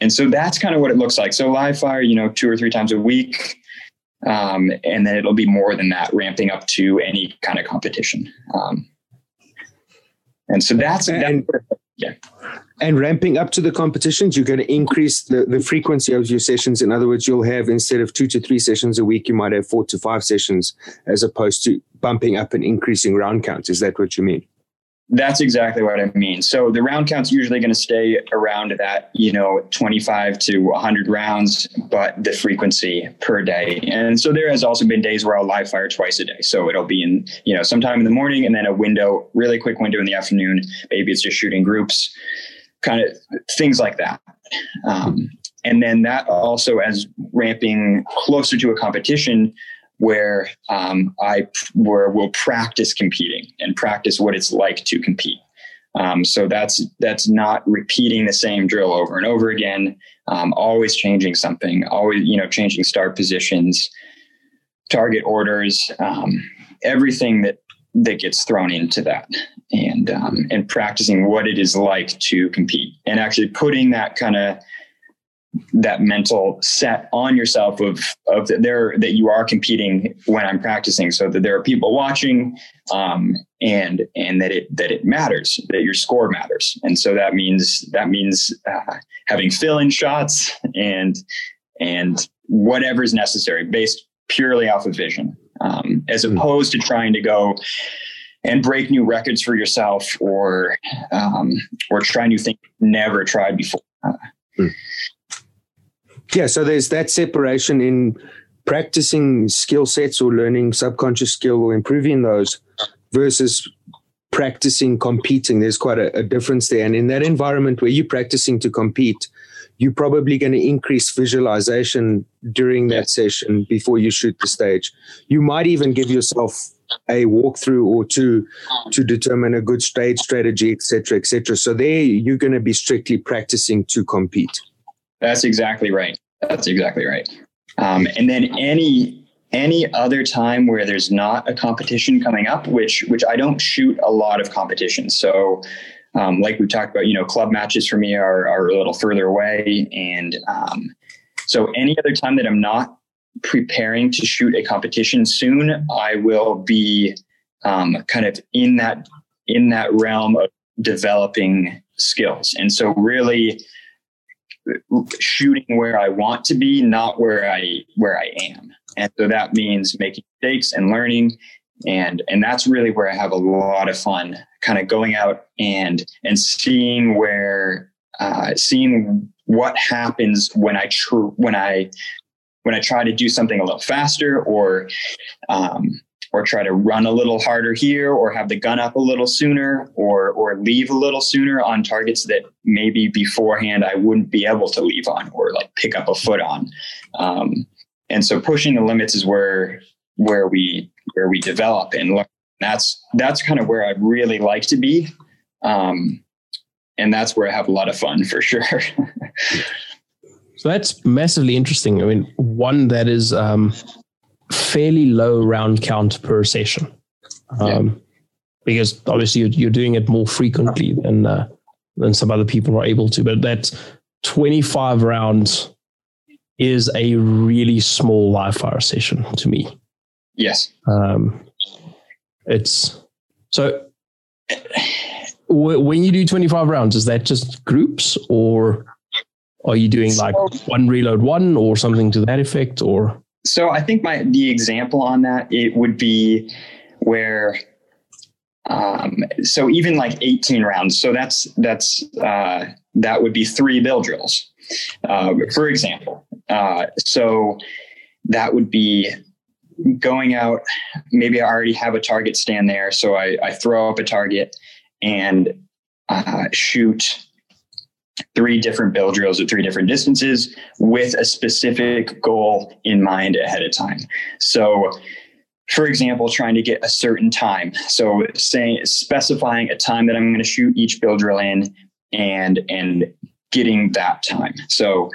and so that's kind of what it looks like. So live fire you know two or three times a week um, and then it'll be more than that ramping up to any kind of competition. Um, and so that's, and, that's yeah and ramping up to the competitions, you're going to increase the, the frequency of your sessions. In other words, you'll have instead of two to three sessions a week, you might have four to five sessions as opposed to bumping up and increasing round counts. Is that what you mean? That's exactly what I mean. So the round count's usually going to stay around that, you know, 25 to 100 rounds, but the frequency per day. And so there has also been days where I'll live fire twice a day. So it'll be in, you know, sometime in the morning and then a window, really quick window in the afternoon. Maybe it's just shooting groups kind of things like that. Um, and then that also as ramping closer to a competition where um, I where we'll practice competing and practice what it's like to compete. Um, so that's that's not repeating the same drill over and over again. Um, always changing something. Always you know changing start positions, target orders, um, everything that that gets thrown into that and um, and practicing what it is like to compete and actually putting that kind of that mental set on yourself of of that there that you are competing when I'm practicing so that there are people watching um, and and that it that it matters that your score matters and so that means that means uh, having fill in shots and and whatever is necessary based purely off of vision um, as hmm. opposed to trying to go and break new records for yourself or um, or try new things never tried before. Hmm. Yeah, so there's that separation in practicing skill sets or learning subconscious skill or improving those versus practicing competing. There's quite a, a difference there. And in that environment where you're practicing to compete, you're probably going to increase visualization during that session before you shoot the stage. You might even give yourself a walkthrough or two to determine a good stage strategy, etc., etc. So there, you're going to be strictly practicing to compete. That's exactly right. That's exactly right. Um, and then any any other time where there's not a competition coming up, which which I don't shoot a lot of competitions. So um, like we talked about, you know, club matches for me are, are a little further away. And um, so any other time that I'm not preparing to shoot a competition soon, I will be um, kind of in that in that realm of developing skills. And so really shooting where I want to be, not where I where I am. And so that means making mistakes and learning. And, and that's really where I have a lot of fun kind of going out and, and seeing where, uh, seeing what happens when I, tr- when I, when I try to do something a little faster or, um, or try to run a little harder here or have the gun up a little sooner or or leave a little sooner on targets that maybe beforehand I wouldn't be able to leave on or like pick up a foot on. Um, and so pushing the limits is where where we where we develop and learn. That's that's kind of where I'd really like to be, um, and that's where I have a lot of fun for sure. so that's massively interesting. I mean, one that is um, fairly low round count per session, um, yeah. because obviously you're, you're, doing it more frequently than uh, than some other people are able to. But that 25 rounds is a really small live fire session to me. Yes. Um, it's so when you do 25 rounds, is that just groups or are you doing like one reload one or something to that effect or? So I think my, the example on that, it would be where, um, so even like 18 rounds. So that's, that's, uh, that would be three bill drills. Uh, for example, uh, so that would be going out. Maybe I already have a target stand there, so I, I throw up a target and uh, shoot three different bill drills at three different distances with a specific goal in mind ahead of time. So for example, trying to get a certain time. So saying specifying a time that I'm going to shoot each bill drill in and and getting that time. So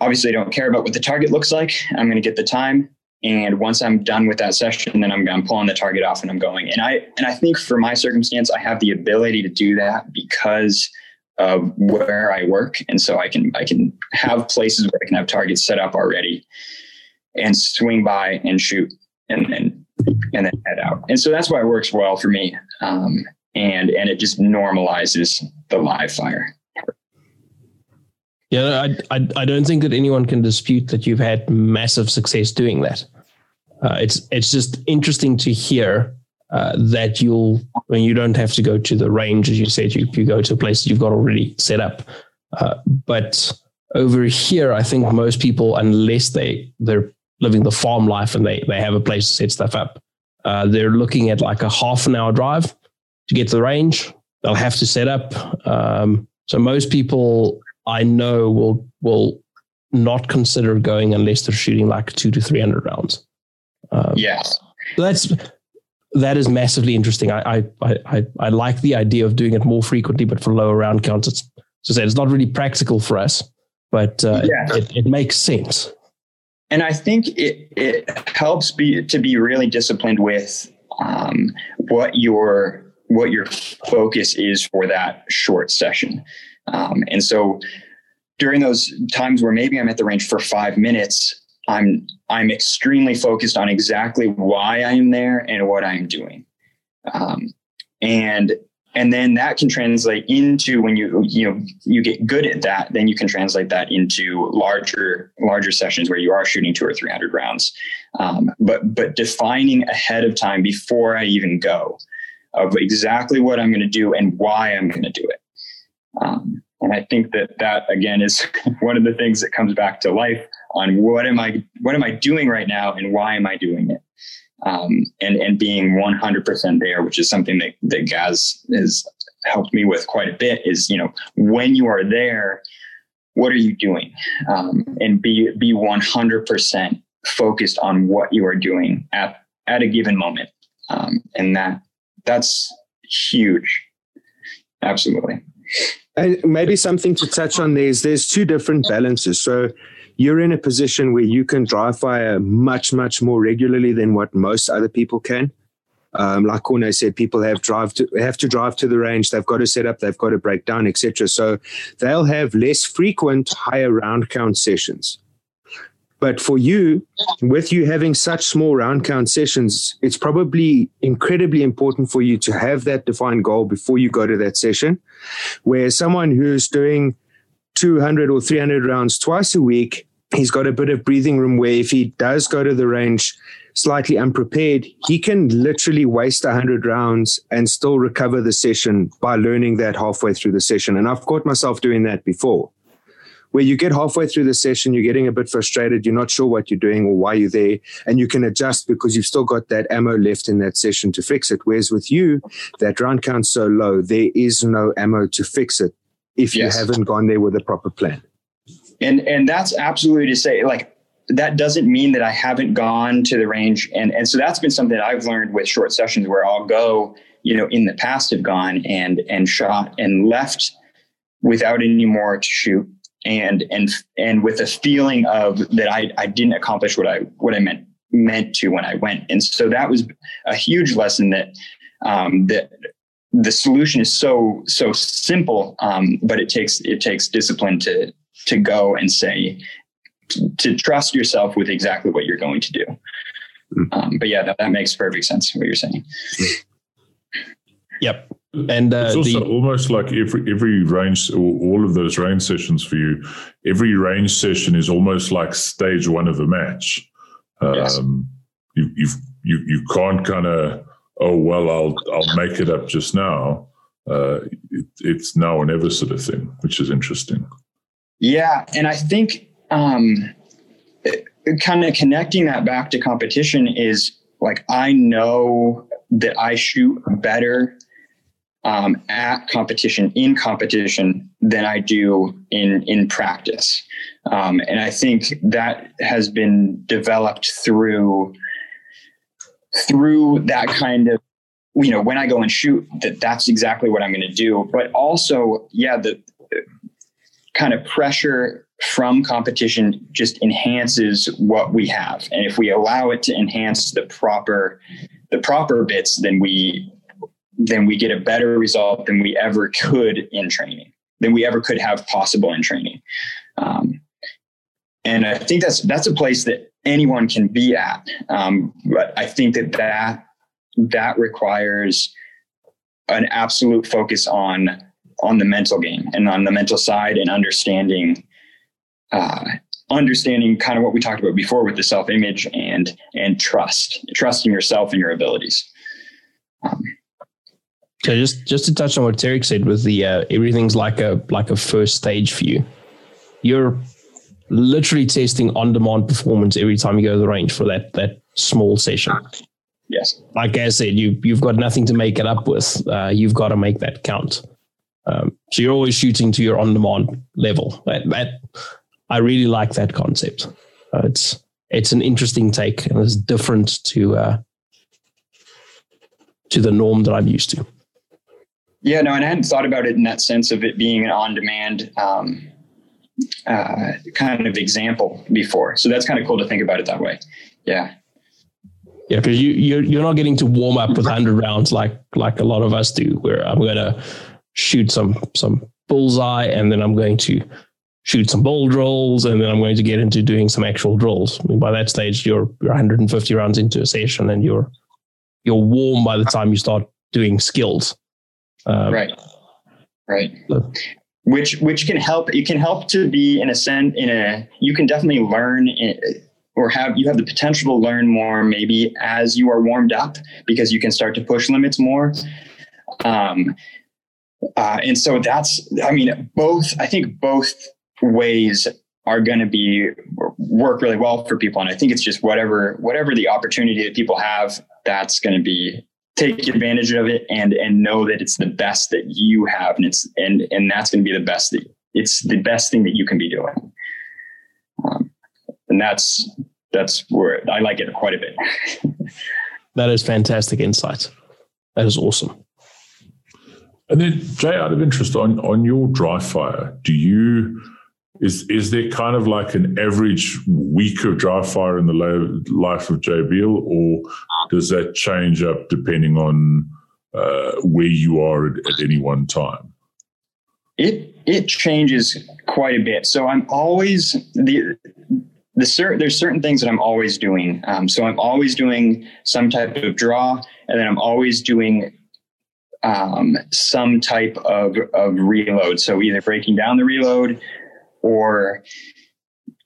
obviously I don't care about what the target looks like. I'm going to get the time. And once I'm done with that session, then I'm, I'm pulling the target off and I'm going. And I, and I think for my circumstance, I have the ability to do that because of where I work. And so I can, I can have places where I can have targets set up already and swing by and shoot and then, and then head out. And so that's why it works well for me. Um, and, and it just normalizes the live fire. Yeah, I, I, I don't think that anyone can dispute that you've had massive success doing that. Uh, it's it's just interesting to hear uh, that you'll when you don't have to go to the range as you said you you go to a place you've got already set up. Uh, but over here, I think most people, unless they they're living the farm life and they they have a place to set stuff up, uh, they're looking at like a half an hour drive to get to the range. They'll have to set up. Um, so most people I know will will not consider going unless they're shooting like two to three hundred rounds. Um, yes, so that's that is massively interesting. I, I I I like the idea of doing it more frequently, but for lower round counts. It's to say it's not really practical for us, but uh, yeah. it, it makes sense. And I think it it helps be to be really disciplined with um, what your what your focus is for that short session. Um, and so during those times where maybe I'm at the range for five minutes, I'm I'm extremely focused on exactly why I'm there and what I'm doing, um, and and then that can translate into when you you know you get good at that, then you can translate that into larger larger sessions where you are shooting two or three hundred rounds. Um, but but defining ahead of time before I even go of exactly what I'm going to do and why I'm going to do it. Um, and I think that that again is one of the things that comes back to life on what am I what am I doing right now and why am I doing it? um, and and being 100% there, which is something that that Gaz has helped me with quite a bit. Is you know when you are there, what are you doing, um, and be be 100% focused on what you are doing at at a given moment, um, and that that's huge. Absolutely. And maybe something to touch on there is there's two different balances. So you're in a position where you can dry fire much, much more regularly than what most other people can. Um, like Corne said, people have drive to have to drive to the range. They've got to set up. They've got to break down, etc. So they'll have less frequent, higher round count sessions. But for you, with you having such small round count sessions, it's probably incredibly important for you to have that defined goal before you go to that session. Where someone who's doing 200 or 300 rounds twice a week, he's got a bit of breathing room where if he does go to the range slightly unprepared, he can literally waste 100 rounds and still recover the session by learning that halfway through the session. And I've caught myself doing that before where you get halfway through the session, you're getting a bit frustrated, you're not sure what you're doing or why you're there, and you can adjust because you've still got that ammo left in that session to fix it. Whereas with you, that round count's so low, there is no ammo to fix it if yes. you haven't gone there with a proper plan. And and that's absolutely to say, like that doesn't mean that I haven't gone to the range. And and so that's been something that I've learned with short sessions where I'll go, you know, in the past have gone and and shot and left without any more to shoot and and and with a feeling of that I, I didn't accomplish what I what I meant meant to when I went. And so that was a huge lesson that um, that the solution is so so simple, um, but it takes it takes discipline to to go and say to trust yourself with exactly what you're going to do. Hmm. Um, but yeah, that, that makes perfect sense what you're saying. Yep. And uh, it's also the, almost like every every range, all of those range sessions for you, every range session is almost like stage one of a match. Yes. Um, you you you you can't kind of oh well I'll I'll make it up just now. Uh, it, it's now or never sort of thing, which is interesting. Yeah, and I think um, kind of connecting that back to competition is like I know that I shoot better um, at competition in competition than I do in in practice, um, and I think that has been developed through through that kind of you know when I go and shoot that that's exactly what I'm going to do. But also, yeah, the kind of pressure from competition just enhances what we have, and if we allow it to enhance the proper the proper bits, then we then we get a better result than we ever could in training, than we ever could have possible in training. Um, and I think that's that's a place that anyone can be at. Um, but I think that that that requires an absolute focus on on the mental game and on the mental side and understanding uh, understanding kind of what we talked about before with the self image and and trust trusting yourself and your abilities. Um, so just just to touch on what Tarek said with the uh, everything's like a like a first stage for you. You're literally testing on demand performance every time you go to the range for that that small session. Yes. Like I said, you you've got nothing to make it up with. Uh, you've got to make that count. Um, so you're always shooting to your on demand level. That, that I really like that concept. Uh, it's it's an interesting take and it's different to uh, to the norm that I'm used to. Yeah, no, and I hadn't thought about it in that sense of it being an on-demand um, uh, kind of example before. So that's kind of cool to think about it that way. Yeah. Yeah, because you you're you're not getting to warm up with hundred rounds like like a lot of us do. Where I'm going to shoot some some bullseye, and then I'm going to shoot some ball drills, and then I'm going to get into doing some actual drills. I mean, by that stage, you're you're 150 rounds into a session, and you're you're warm by the time you start doing skills. Um, right. Right. So. Which which can help. It can help to be in a sense in a. You can definitely learn. In, or have you have the potential to learn more maybe as you are warmed up because you can start to push limits more um, uh, and so that's i mean both i think both ways are going to be work really well for people. And I think it's just whatever whatever the opportunity that people have, that's going to be take advantage of it and and know that it's the best that you have, and it's and and that's going to be the best that it's the best thing that you can be doing. Um, and that's that's where I like it quite a bit. that is fantastic insight. That is awesome. And then, Jay, out of interest, on on your dry fire, do you is is there kind of like an average week of dry fire in the life of Jay Beal, or does that change up depending on uh, where you are at, at any one time? It it changes quite a bit. So I'm always the the cert, there's certain things that I'm always doing. Um, so I'm always doing some type of draw, and then I'm always doing um, some type of, of reload. So either breaking down the reload or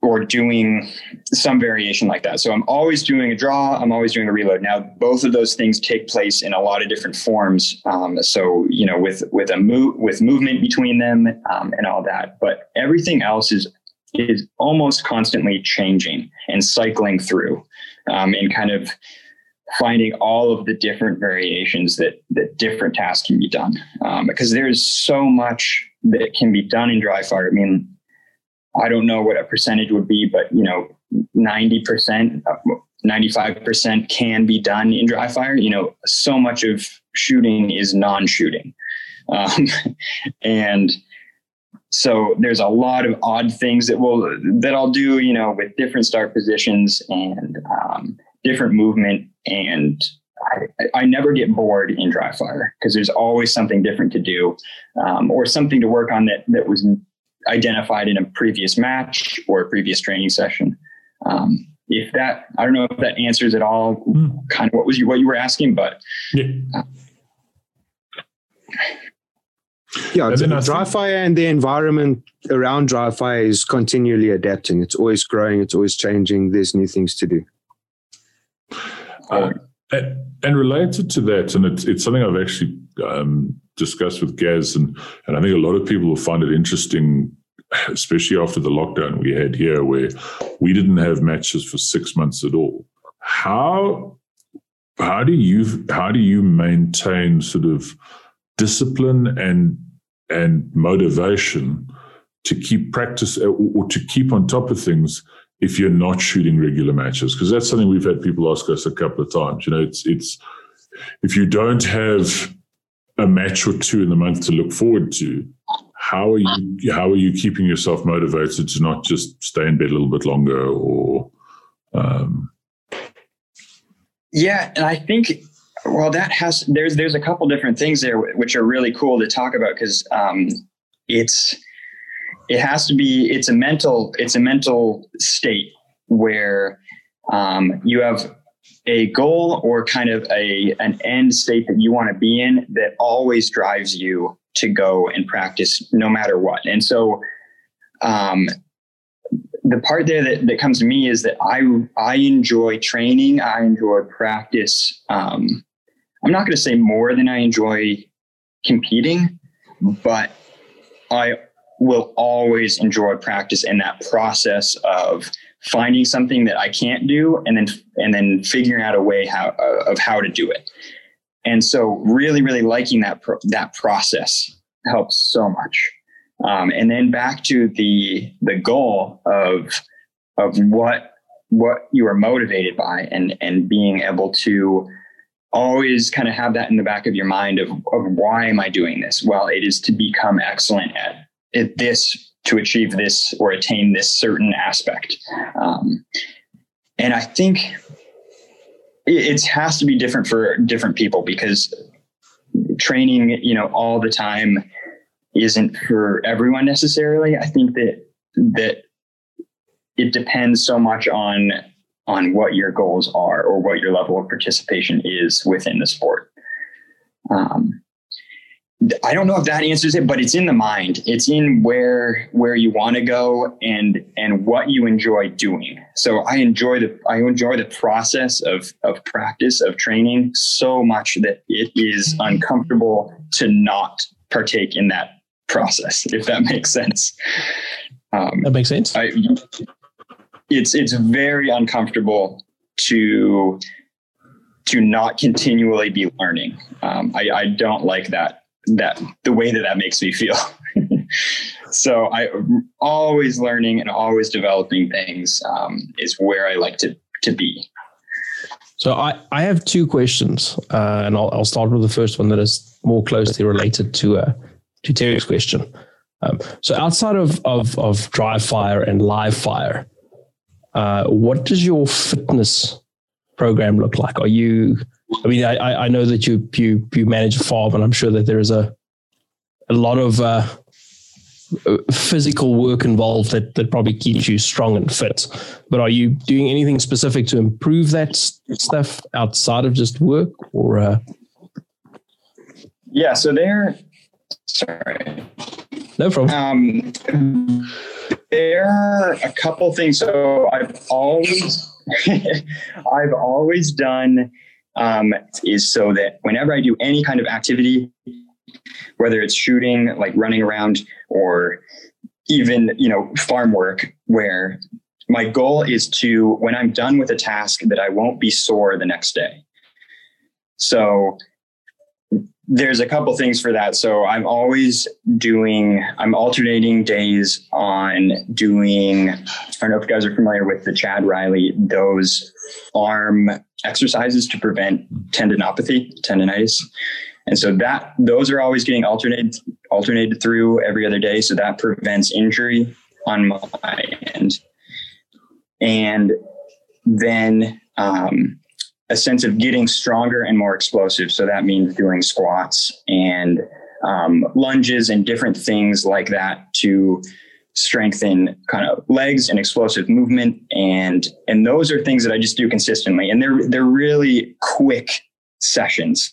or doing some variation like that. So I'm always doing a draw. I'm always doing a reload. Now, both of those things take place in a lot of different forms. Um, so you know, with with a move with movement between them um, and all that. But everything else is is almost constantly changing and cycling through, um, and kind of finding all of the different variations that that different tasks can be done. Um, because there's so much that can be done in dry fire. I mean I don't know what a percentage would be, but you know, 90%, 95% can be done in dry fire. You know, so much of shooting is non-shooting. Um, and so there's a lot of odd things that will that I'll do, you know, with different start positions and um, different movement. And I, I, never get bored in dry fire because there's always something different to do um, or something to work on that that was identified in a previous match or a previous training session. Um, if that, I don't know if that answers at all, mm. kind of what was you what you were asking, but yeah. Uh, yeah, dry fire and the environment around dry fire is continually adapting. It's always growing. It's always changing. There's new things to do. Uh, and, and, related to that, and it's, it's something I've actually um, discussed with Gaz, and, and I think a lot of people will find it interesting, especially after the lockdown we had here, where we didn't have matches for six months at all. How how do you how do you maintain sort of discipline and and motivation to keep practice uh, or to keep on top of things if you're not shooting regular matches because that's something we've had people ask us a couple of times you know it's it's if you don't have a match or two in the month to look forward to, how are you how are you keeping yourself motivated to not just stay in bed a little bit longer or um... yeah and i think well that has there's there's a couple different things there which are really cool to talk about because um, it's it has to be it's a mental it's a mental state where um, you have a goal or kind of a an end state that you want to be in that always drives you to go and practice no matter what. And so um, the part there that, that comes to me is that I I enjoy training, I enjoy practice. Um, I'm not going to say more than I enjoy competing, but I will always enjoy practice and that process of finding something that I can't do and then and then figuring out a way how uh, of how to do it. And so really really liking that pro- that process helps so much. Um, and then back to the the goal of of what what you are motivated by and and being able to always kind of have that in the back of your mind of, of why am I doing this? Well, it is to become excellent at, at this to achieve this or attain this certain aspect. Um, and I think it, it has to be different for different people because training, you know, all the time isn't for everyone necessarily. I think that that it depends so much on on what your goals are or what your level of participation is within the sport. Um, I don't know if that answers it, but it's in the mind. It's in where where you want to go and and what you enjoy doing. So I enjoy the I enjoy the process of of practice of training so much that it is uncomfortable to not partake in that process, if that makes sense. Um, that makes sense. I, it's it's very uncomfortable to to not continually be learning. Um, I, I don't like that that the way that that makes me feel. so I always learning and always developing things um, is where I like to to be. So I, I have two questions, uh, and I'll, I'll start with the first one that is more closely related to uh, to Terry's question. Um, so outside of, of of dry fire and live fire, uh, what does your fitness program look like? Are you? I mean, I, I know that you you you manage a farm, and I'm sure that there is a a lot of uh, physical work involved that that probably keeps you strong and fit. But are you doing anything specific to improve that stuff outside of just work, or? Uh... Yeah, so there. Sorry. No problem. Um, there are a couple things. So I've always, I've always done um, is so that whenever I do any kind of activity, whether it's shooting, like running around, or even you know farm work, where my goal is to when I'm done with a task that I won't be sore the next day. So there's a couple things for that. So I'm always doing, I'm alternating days on doing, I don't know if you guys are familiar with the Chad Riley, those arm exercises to prevent tendinopathy, tendonitis. And so that those are always getting alternated alternated through every other day. So that prevents injury on my end. And then um, a sense of getting stronger and more explosive. So that means doing squats and um, lunges and different things like that to strengthen kind of legs and explosive movement and and those are things that I just do consistently and they're they're really quick sessions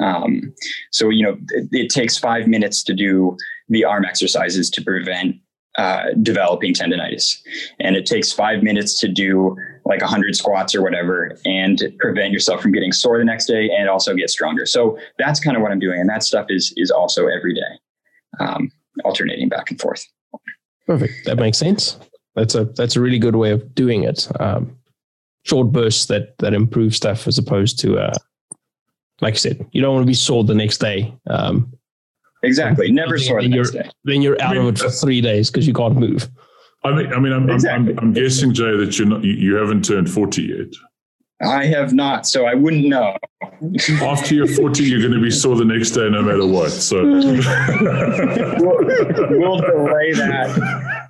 um, so you know it, it, takes five minutes to do the arm exercises to prevent uh, developing tendonitis. And it takes five minutes to do like 100 squats or whatever and prevent yourself from getting sore the next day and also get stronger. So that's kind of what I'm doing. And that stuff is, is also every day, um, alternating back and forth. Perfect. That makes sense. That's a, that's a really good way of doing it. Um, short bursts that, that improve stuff as opposed to, uh, like I said, you don't want to be sore the next day. Um, Exactly. Never sore the next day. Then you're out I mean, of it for three days because you can't move. I mean, I mean, I'm, exactly. I'm, I'm, guessing, Jay, that you're not, you haven't turned 40 yet. I have not, so I wouldn't know. After you're 40, you're going to be sore the next day, no matter what. So we'll, we'll delay that.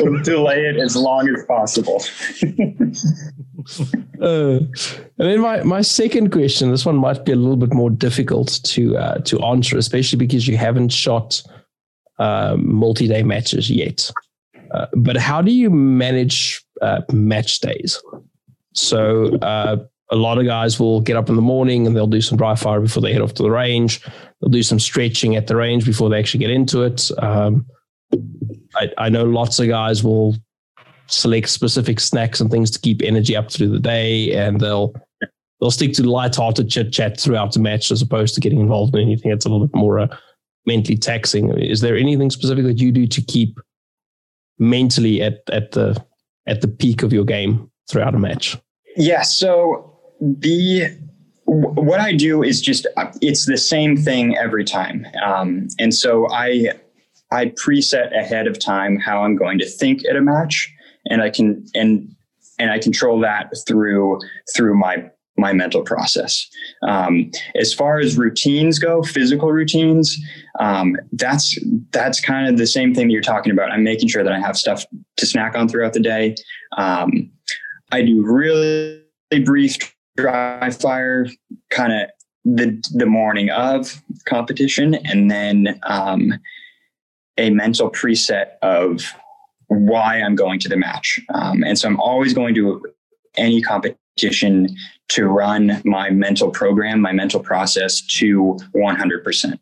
We'll delay it as long as possible. uh, and then my, my second question, this one might be a little bit more difficult to uh, to answer, especially because you haven't shot um, multi-day matches yet. Uh, but how do you manage uh, match days? So uh, a lot of guys will get up in the morning and they'll do some dry fire before they head off to the range. They'll do some stretching at the range before they actually get into it. Um, I, I, know lots of guys will select specific snacks and things to keep energy up through the day, and they'll they'll stick to light-hearted chit chat throughout the match as opposed to getting involved in anything that's a little bit more uh, mentally taxing. Is there anything specific that you do to keep mentally at at the at the peak of your game throughout a match? Yeah. So the what I do is just it's the same thing every time, um, and so I I preset ahead of time how I'm going to think at a match, and I can and and I control that through through my my mental process. Um, as far as routines go, physical routines, um, that's that's kind of the same thing that you're talking about. I'm making sure that I have stuff to snack on throughout the day. Um, I do really brief dry fire kind of the the morning of competition, and then um, a mental preset of why I'm going to the match. Um, and so I'm always going to any competition to run my mental program, my mental process to 100%.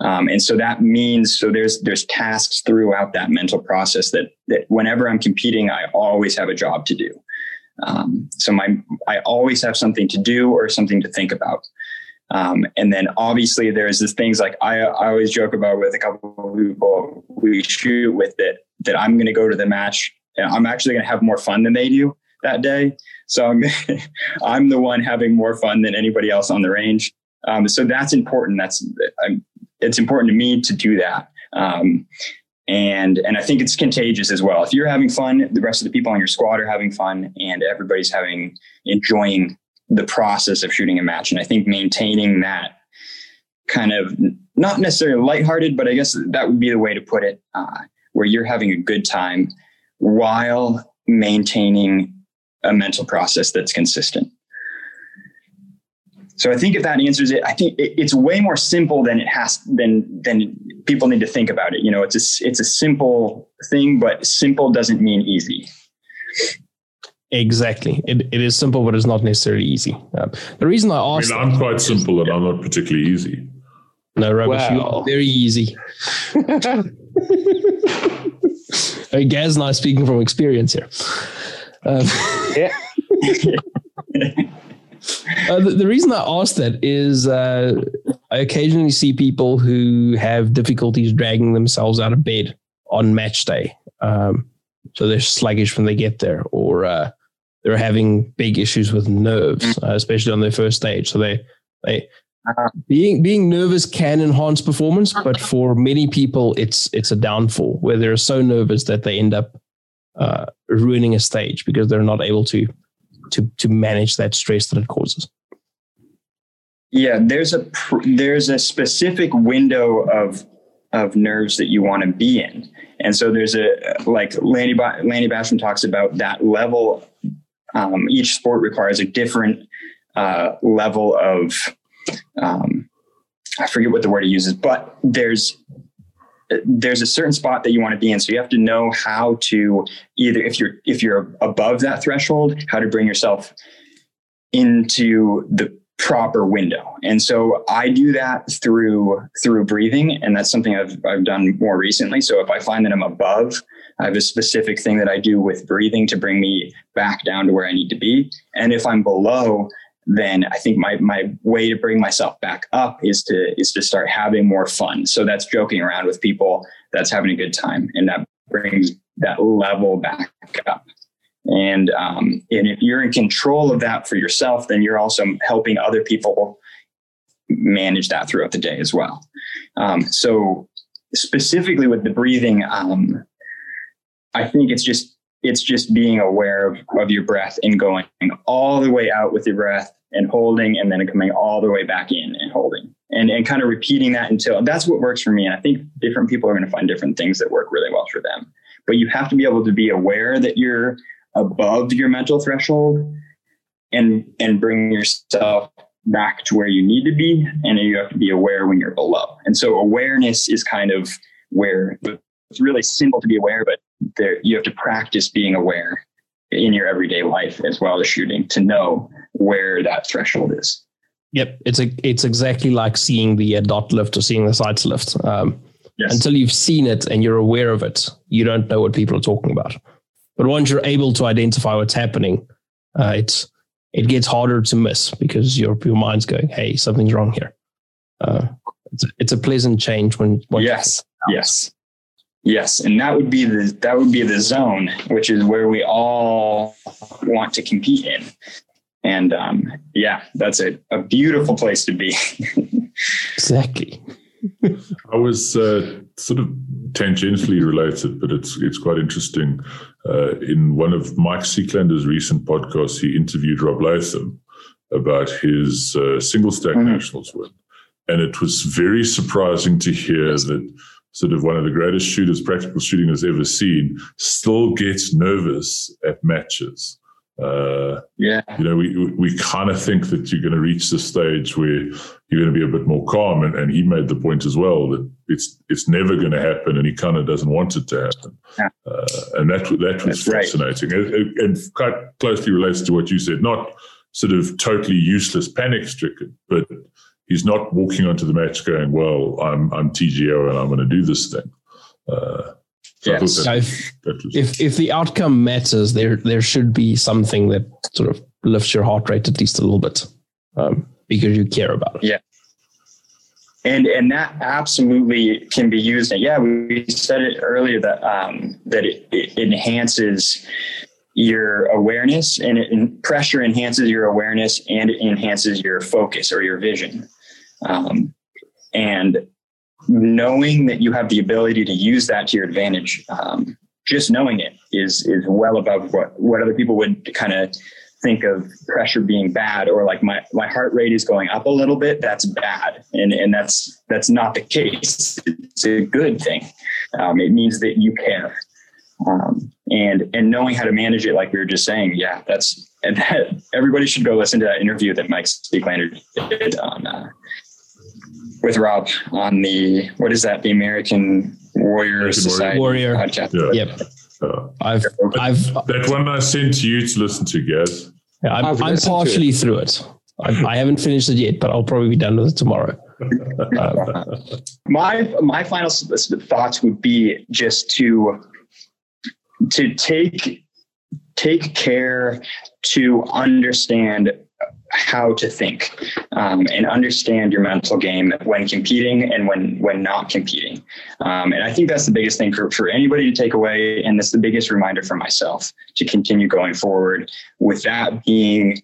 Um, and so that means so there's there's tasks throughout that mental process that that whenever I'm competing, I always have a job to do. Um, so my I always have something to do or something to think about. Um, and then obviously there's this things like I, I always joke about with a couple of people we shoot with that that I'm going to go to the match. and I'm actually going to have more fun than they do that day. So I'm I'm the one having more fun than anybody else on the range. Um, so that's important. That's I'm, it's important to me to do that. Um, and and I think it's contagious as well. If you're having fun, the rest of the people on your squad are having fun, and everybody's having enjoying the process of shooting a match. And I think maintaining that kind of not necessarily lighthearted, but I guess that would be the way to put it, uh, where you're having a good time while maintaining a mental process that's consistent. So I think if that answers it, I think it's way more simple than it has than than people need to think about it. You know, it's a it's a simple thing, but simple doesn't mean easy. Exactly. It, it is simple, but it's not necessarily easy. Um, the reason I asked, I am quite simple, and I'm not particularly easy. No, rubbish. Wow. You are very easy. hey, Gaz and I speaking from experience here. Um, yeah. uh, the, the, reason I asked that is uh, I occasionally see people who have difficulties dragging themselves out of bed on match day. Um, so they're sluggish when they get there, or uh, they're having big issues with nerves, uh, especially on their first stage. So they they being being nervous can enhance performance, but for many people, it's it's a downfall where they're so nervous that they end up uh, ruining a stage because they're not able to to to manage that stress that it causes. Yeah, there's a there's a specific window of of nerves that you want to be in, and so there's a like Lanny Lanny Bassham talks about that level. Um, each sport requires a different uh, level of um, I forget what the word he uses, but there's there's a certain spot that you want to be in. So you have to know how to either if you're if you're above that threshold, how to bring yourself into the proper window. And so I do that through through breathing, and that's something I've I've done more recently. So if I find that I'm above, I have a specific thing that I do with breathing to bring me back down to where I need to be. And if I'm below, then I think my my way to bring myself back up is to is to start having more fun. So that's joking around with people, that's having a good time, and that brings that level back up. And um, and if you're in control of that for yourself, then you're also helping other people manage that throughout the day as well. Um, so specifically with the breathing, um, I think it's just it's just being aware of, of your breath and going all the way out with your breath and holding and then coming all the way back in and holding and, and kind of repeating that until that's what works for me. And I think different people are going to find different things that work really well for them. But you have to be able to be aware that you're above your mental threshold and and bring yourself back to where you need to be. And you have to be aware when you're below. And so awareness is kind of where it's really simple to be aware, but there you have to practice being aware in your everyday life as well as shooting to know where that threshold is. Yep, it's a it's exactly like seeing the uh, dot lift or seeing the sights lift. Um, yes. Until you've seen it and you're aware of it, you don't know what people are talking about. But once you're able to identify what's happening, uh, it's it gets harder to miss because your your mind's going, "Hey, something's wrong here." Uh, it's it's a pleasant change when. when yes, yes. Yes, and that would be the that would be the zone, which is where we all want to compete in. And um, yeah, that's a, a beautiful place to be. exactly. I was uh, sort of tangentially related, but it's it's quite interesting. Uh, in one of Mike Seeklander's recent podcasts, he interviewed Rob Leatham about his uh, single stack mm-hmm. nationals win, and it was very surprising to hear that sort of one of the greatest shooters practical shooting has ever seen, still gets nervous at matches. Uh, yeah, you know, we we kind of think that you're going to reach the stage where you're going to be a bit more calm, and, and he made the point as well that it's it's never going to happen, and he kind of doesn't want it to happen. Yeah. Uh, and that that was That's fascinating, right. and, and quite closely relates to what you said. Not sort of totally useless, panic stricken, but he's not walking onto the match going, "Well, I'm I'm TGO and I'm going to do this thing." Uh, so yes. That, if, that was, if if the outcome matters, there there should be something that sort of lifts your heart rate at least a little bit, um, because you care about it. Yeah. and and that absolutely can be used. And yeah, we said it earlier that um, that it, it enhances your awareness and it, pressure enhances your awareness and it enhances your focus or your vision. Um, and knowing that you have the ability to use that to your advantage, um, just knowing it is is well above what what other people would kind of think of pressure being bad or like my my heart rate is going up a little bit that's bad. And and that's that's not the case. It's a good thing. Um, it means that you care. Um, and and knowing how to manage it like we were just saying yeah that's and that everybody should go listen to that interview that mike Seeklander did on uh, with rob on the what is that the american warrior society warrior podcast yeah. yep uh, I've, I've that one I sent to you to listen to, guys. Yeah, I'm, I'm partially it. through it. I, I, haven't finished it yet, but I'll probably be done with it tomorrow. my my final thoughts would be just to to take take care to understand how to think um, and understand your mental game when competing and when when not competing. Um, and I think that's the biggest thing for, for anybody to take away. And that's the biggest reminder for myself to continue going forward with that being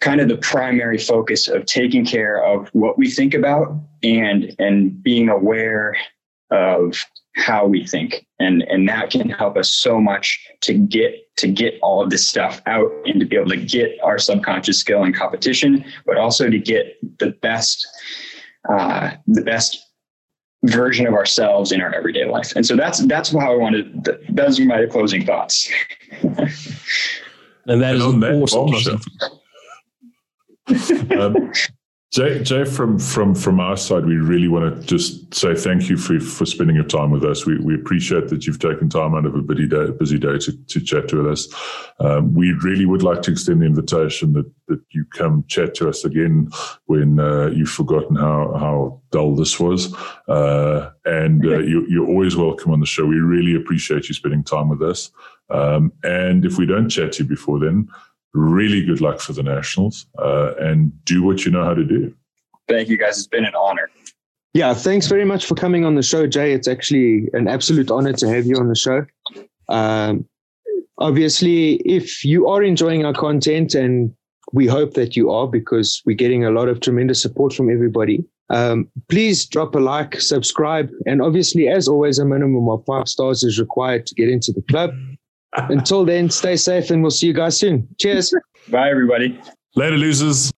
kind of the primary focus of taking care of what we think about and and being aware of how we think. And and that can help us so much to get to get all of this stuff out and to be able to get our subconscious skill in competition but also to get the best uh, the best version of ourselves in our everyday life. And so that's that's how i wanted those are my closing thoughts. And that is awesome. Um, Jay, Jay, from from from our side, we really want to just say thank you for for spending your time with us. We we appreciate that you've taken time out of a busy day, busy day to, to chat to us. Um, we really would like to extend the invitation that that you come chat to us again when uh, you've forgotten how how dull this was. Uh, and uh, you, you're always welcome on the show. We really appreciate you spending time with us. Um, and if we don't chat to you before then, really good luck for the Nationals uh, and do what you know how to do. Thank you, guys. It's been an honor. Yeah, thanks very much for coming on the show, Jay. It's actually an absolute honor to have you on the show. Um, obviously, if you are enjoying our content, and we hope that you are because we're getting a lot of tremendous support from everybody, um, please drop a like, subscribe, and obviously, as always, a minimum of five stars is required to get into the club. Until then, stay safe and we'll see you guys soon. Cheers. Bye, everybody. Later, losers.